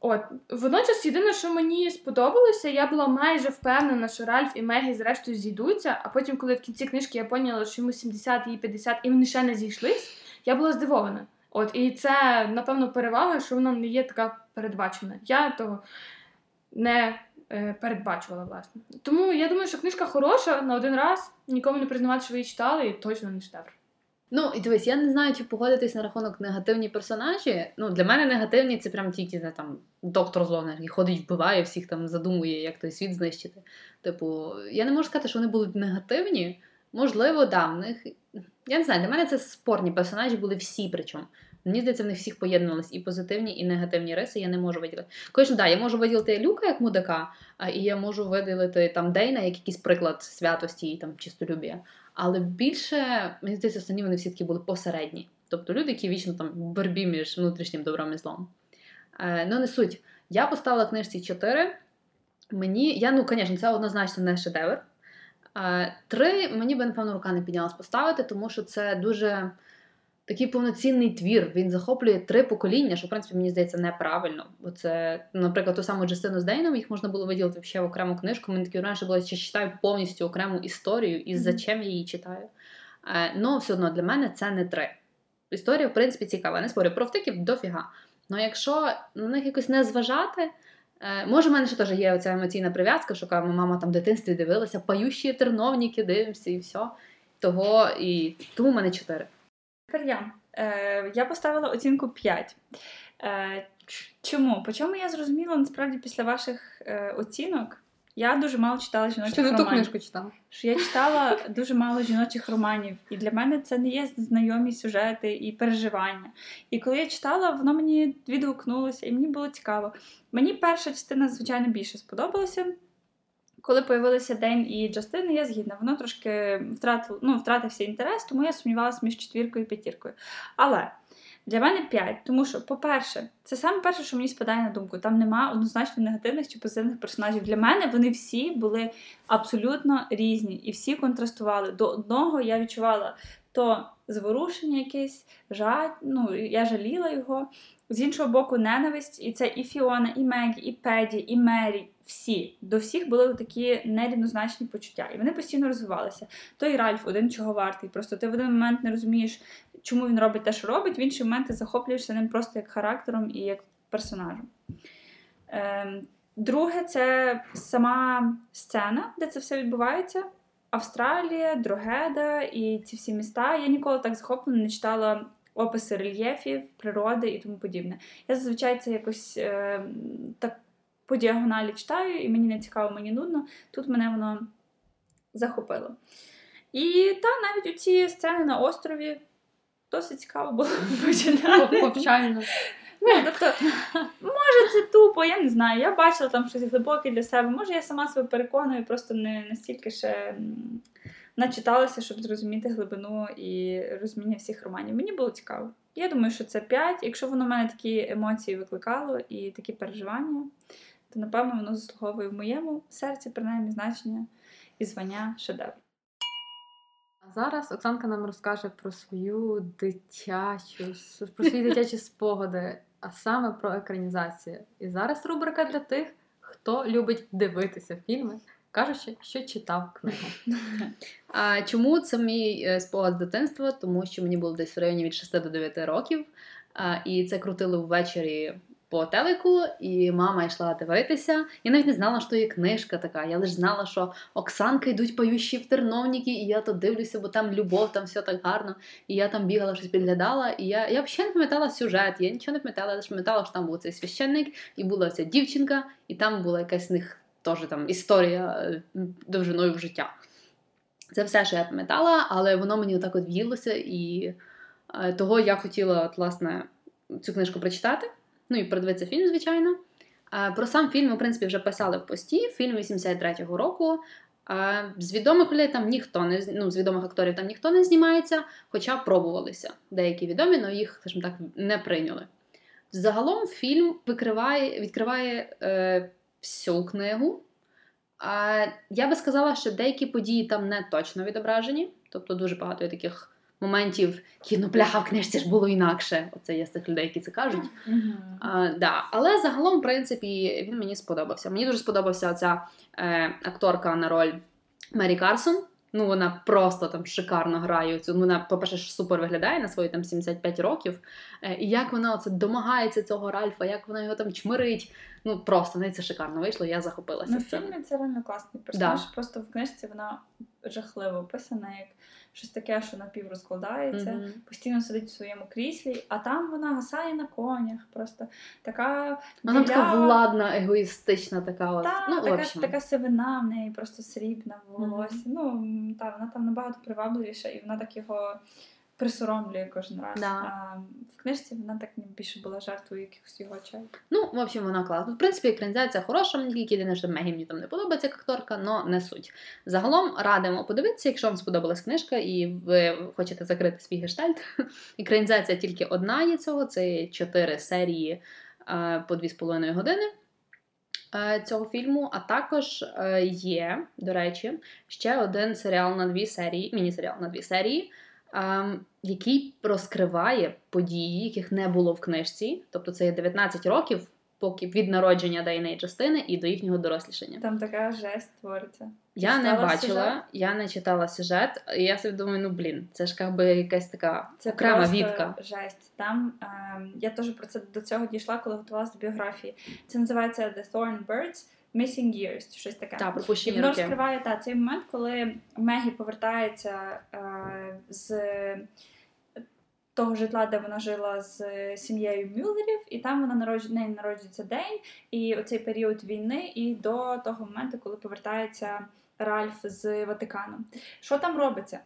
От, водночас, єдине, що мені сподобалося, я була майже впевнена, що Ральф і Мегі зрештою зійдуться, а потім, коли в кінці книжки я поняла, що йому 70, їй 50, і вони ще не зійшлись, я була здивована. От, і це, напевно, перевага, що вона не є така передбачена. Я того не передбачувала, власне. Тому я думаю, що книжка хороша на один раз, нікому не признавати, що ви її читали, і точно не шедевр. Ну, і дивись, я не знаю, чи погодитись на рахунок негативні персонажі. Ну, для мене негативні це прям тільки не там доктор Злонер, який ходить, вбиває всіх там, задумує, як той світ знищити. Типу, я не можу сказати, що вони будуть негативні. Можливо, да, в них. Я не знаю, для мене це спорні персонажі були всі, причому. Мені здається, в них всіх поєднувались і позитивні, і негативні риси, я не можу виділити. Звісно, да, я можу виділити Люка як мудака, і я можу виділити там Дейна як якийсь приклад святості і там чистолюбія. Але більше, мені здається, останні вони всі таки були посередні. Тобто люди, які вічно там в боротьбі між внутрішнім добром і злом. Е, ну, не суть. Я поставила книжці 4. Мені, я, ну, звісно, це однозначно не шедевр. Е, Три мені би, напевно, рука не піднялась поставити, тому що це дуже такий повноцінний твір. Він захоплює три покоління, що, в принципі, мені здається, неправильно. Бо це, наприклад, ту саму Джастину з Дейном, їх можна було виділити ще в окрему книжку. Мені такі раніше було, що читаю повністю окрему історію і за Мгм. чим я її читаю. Ну, все одно для мене це не три. Історія, в принципі, цікава. Не спорю, про втиків дофіга. Ну, якщо на них якось не зважати, е, може, в мене ще теж є оця емоційна прив'язка, що каже, мама там в дитинстві дивилася, паючі терновники, дивимося і все. Того і тому в мене чотири. Тепер я. Е, я поставила оцінку 5. Е, чому? По чому я зрозуміла насправді після ваших е, оцінок? Я дуже мало читала жіночих Що ти ту книжку читала? Що я читала дуже мало жіночих романів, і для мене це не є знайомі сюжети і переживання. І коли я читала, воно мені відгукнулося, і мені було цікаво. Мені перша частина, звичайно, більше сподобалася. Коли появилися Дейн і Джастин, я згідна. Воно трошки втратило, ну, втратився інтерес, тому я сумнівалася між четвіркою і п'ятіркою. Але для мене 5, тому що, по-перше, це саме перше, що мені спадає на думку. Там нема однозначно негативних чи позитивних персонажів. Для мене вони всі були абсолютно різні і всі контрастували. До одного я відчувала то зворушення якесь, жаль, ну, я жаліла його. З іншого боку, ненависть, і це і Фіона, і Мегі, і Педі, і Мері. Всі до всіх були такі нерівнозначні почуття, і вони постійно розвивалися. Той Ральф один чого вартий. Просто ти в один момент не розумієш, чому він робить те, що робить, в інший момент ти захоплюєшся ним просто як характером і як персонажем. Ем, друге, це сама сцена, де це все відбувається. Австралія, Дрогеда і ці всі міста. Я ніколи так захоплено не читала описи рельєфів, природи і тому подібне. Я зазвичай це якось е, так по діагоналі читаю, і мені не цікаво, мені нудно. Тут мене воно захопило. І та навіть у ці сцени на острові досить цікаво було починати. Повчально. Ну, тобто, може, це тупо, я не знаю. Я бачила там щось глибоке для себе. Може, я сама себе переконую, просто не настільки ще начиталася, щоб зрозуміти глибину і розуміння всіх романів. Мені було цікаво. Я думаю, що це 5. Якщо воно в мене такі емоції викликало і такі переживання, то напевно воно заслуговує в моєму серці, принаймні, значення і звання шедевр. А зараз Оксанка нам розкаже про свою дитячу, про свої дитячі спогади, а саме про екранізацію. І зараз рубрика для тих, хто любить дивитися фільми, кажучи, що читав книгу. А чому це мій е, спогад з дитинства? Тому що мені було десь в районі від 6 до 9 років, і це крутили ввечері по телеку, і мама йшла дивитися. Я навіть не знала, що є книжка така. Я лише знала, що Оксанка йдуть поющі в терновники, і я то дивлюся, бо там любов, там все так гарно. І я там бігала, щось підглядала. І я, я взагалі не пам'ятала сюжет, я нічого не пам'ятала, я лише пам'ятала, що там був цей священник, і була ця дівчинка, і там була якась з них теж там історія е, довжиною в життя. Це все, що я пам'ятала, але воно мені отак от в'їлося, і е, того я хотіла, от, власне, цю книжку прочитати. Ну і продивитися фільм, звичайно. Е, Про сам фільм, в принципі, вже писали в пості. Фільм 83-го року. Е, З відомих людей там ніхто не ну, з відомих акторів там ніхто не знімається, хоча пробувалися. Деякі відомі, але їх, скажімо так, не прийняли. Загалом фільм викриває, відкриває е, всю книгу. А я би сказала, що деякі події там не точно відображені, тобто дуже багато є таких моментів, які ну бляха в книжці ж було інакше. Оце є з тих людей, які це кажуть. А, да. Але загалом, в принципі, він мені сподобався. Мені дуже сподобався ця е, акторка на роль Мері Карсон. Ну, вона просто там шикарно грає. Цю. Ну, Вона, по-перше, супер виглядає на свої там 75 років. Е, і як вона оце домагається цього Ральфа, як вона його там чмирить. Ну, просто неї це шикарно вийшло, я захопилася. Ну, фільмі це реально класний персонаж. Просто в книжці вона жахливо описана, як щось таке, що напів розкладається, Мгм. постійно сидить в своєму кріслі, а там вона гасає на конях. Просто така Вона така владна, егоїстична, така от. Та, ну, така, общем. така сивина в неї, просто срібна в волосі. Ну, та, вона там набагато привабливіша, і вона так його присоромлює кожен раз. Да. А в книжці вона так більше була жертвою якихось його очей. Ну, в общем, вона класна. В принципі, екранізація хороша, мені тільки єдине, що Мегі мені там не подобається як акторка, але не суть. Загалом радимо подивитися, якщо вам сподобалась книжка і ви хочете закрити свій гештальт. Екранізація тільки одна є цього, це чотири серії е, по 2,5 години. е, Цього фільму, а також е, є, до речі, ще один серіал на дві серії, міні-серіал на дві серії, який розкриває події, яких не було в книжці. Тобто це є 19 років, поки від народження Дейна і частини і до їхнього дорослішання. Там така жесть твориться. Я не бачила, сюжет? я не читала сюжет, і я собі думаю, ну блін, це ж якби якась така Це окрема відка. жесть. Там ем, я теж про це до цього дійшла, коли готувалася до біографії. Це називається The Thorn Birds Missing Years, щось таке. Та, І воно роки. розкриває та, цей момент, коли Мегі повертається е, з того житла, де вона жила з сім'єю Мюллерів, і там вона народж... неї народжується день, і оцей період війни, і до того моменту, коли повертається Ральф з Ватикану. Що там робиться?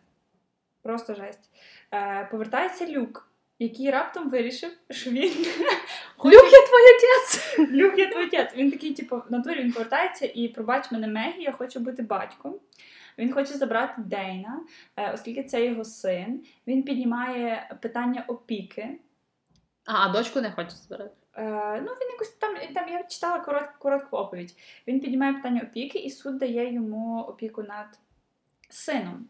Просто жесть. Е, повертається люк який раптом вирішив, що він Люк, я твій отець! Люк, я твій отець. Він такий, типу, в натурі він повертається і пробач мене Мегі, я хочу бути батьком. Він хоче забрати Дейна, е, оскільки це його син. Він піднімає питання опіки. А, а дочку не хоче збирати. Е, ну, він якось там, там я читала корот, коротку оповідь. Він піднімає питання опіки, і суд дає йому опіку над сином.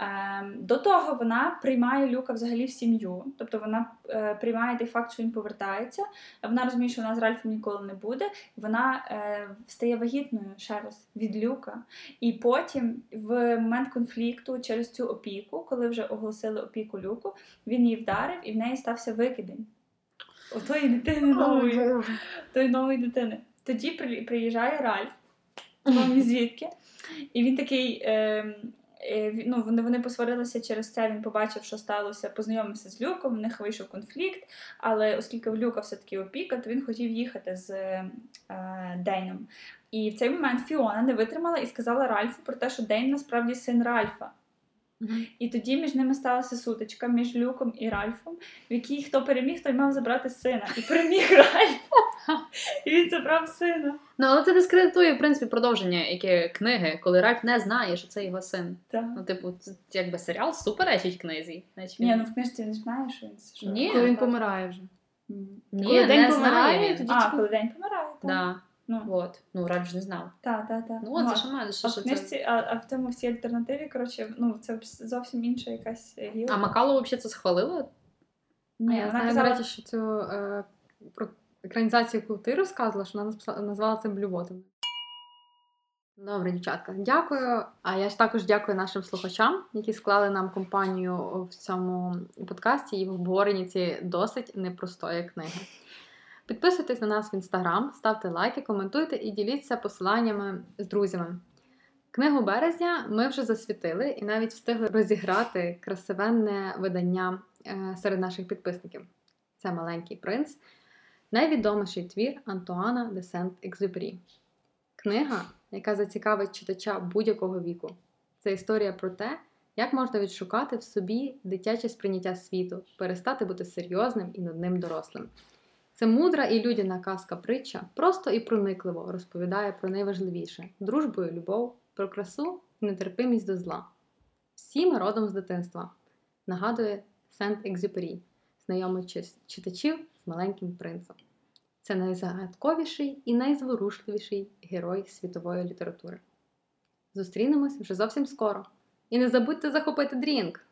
Е, до того вона приймає Люка взагалі в сім'ю. Тобто вона е, приймає той факт, що він повертається. Вона розуміє, що вона з Ральфом ніколи не буде. Вона е, стає вагітною ще раз від Люка. І потім, в момент конфлікту через цю опіку, коли вже оголосили опіку Люку, він її вдарив і в неї стався викидень. У тої дитини нової тої нової дитини. Тоді при- приїжджає Ральф, вам звідки, і він такий. Е, е, ну, вони, вони посварилися через це, він побачив, що сталося, познайомився з Люком, в них вийшов конфлікт, але оскільки в Люка все-таки опіка, то він хотів їхати з е, Дейном. І в цей момент Фіона не витримала і сказала Ральфу про те, що Дейн насправді син Ральфа. І тоді між ними сталася сутичка між Люком і Ральфом, в якій хто переміг, той мав забрати сина. І переміг Ральф. І він забрав сина. Ну, але це дискредитує, в принципі, продовження яке книги, коли Ральф не знає, що це його син. Так. Ну, типу, це якби серіал суперечить книзі. Значить, Ні, ну в книжці він знає, що він що Ні. Коли він помирає вже. М. Ні, коли день не помирає, знає тоді- А, коли день помирає, так. Да. Ну, От. Ну, Ральф ж не знав. так, так, так. Ну, от, це що мене, а що, в що це. а, а в тому всій альтернативі, коротше, ну це зовсім інша якась гілка. А Макалу взагалі це схвалила? Ні, а я знаю, казала, до речі, що цю е, про екранізацію, яку ти розказувала, що вона назвала це блювотом. Добре, дівчатка, дякую. А я ж також дякую нашим слухачам, які склали нам компанію в цьому подкасті і в обговоренні цієї досить непростої книги. Підписуйтесь на нас в інстаграм, ставте лайки, коментуйте і діліться посиланнями з друзями. Книгу березня ми вже засвітили і навіть встигли розіграти красивенне видання е, серед наших підписників. Це Маленький принц, найвідоміший твір Антуана де Сент-Екзюпері. Книга, яка зацікавить читача будь-якого віку. Це історія про те, як можна відшукати в собі дитяче сприйняття світу, перестати бути серйозним і нудним дорослим. Це мудра і людяна казка притча просто і проникливо розповідає про найважливіше дружбу і любов, про красу і нетерпимість до зла. Всі ми родом з дитинства, нагадує Сент-Екзюпері, знайомий чис- читачів з маленьким принцем. Це найзагадковіший і найзворушливіший герой світової літератури. Зустрінемось вже зовсім скоро. І не забудьте захопити дрінк!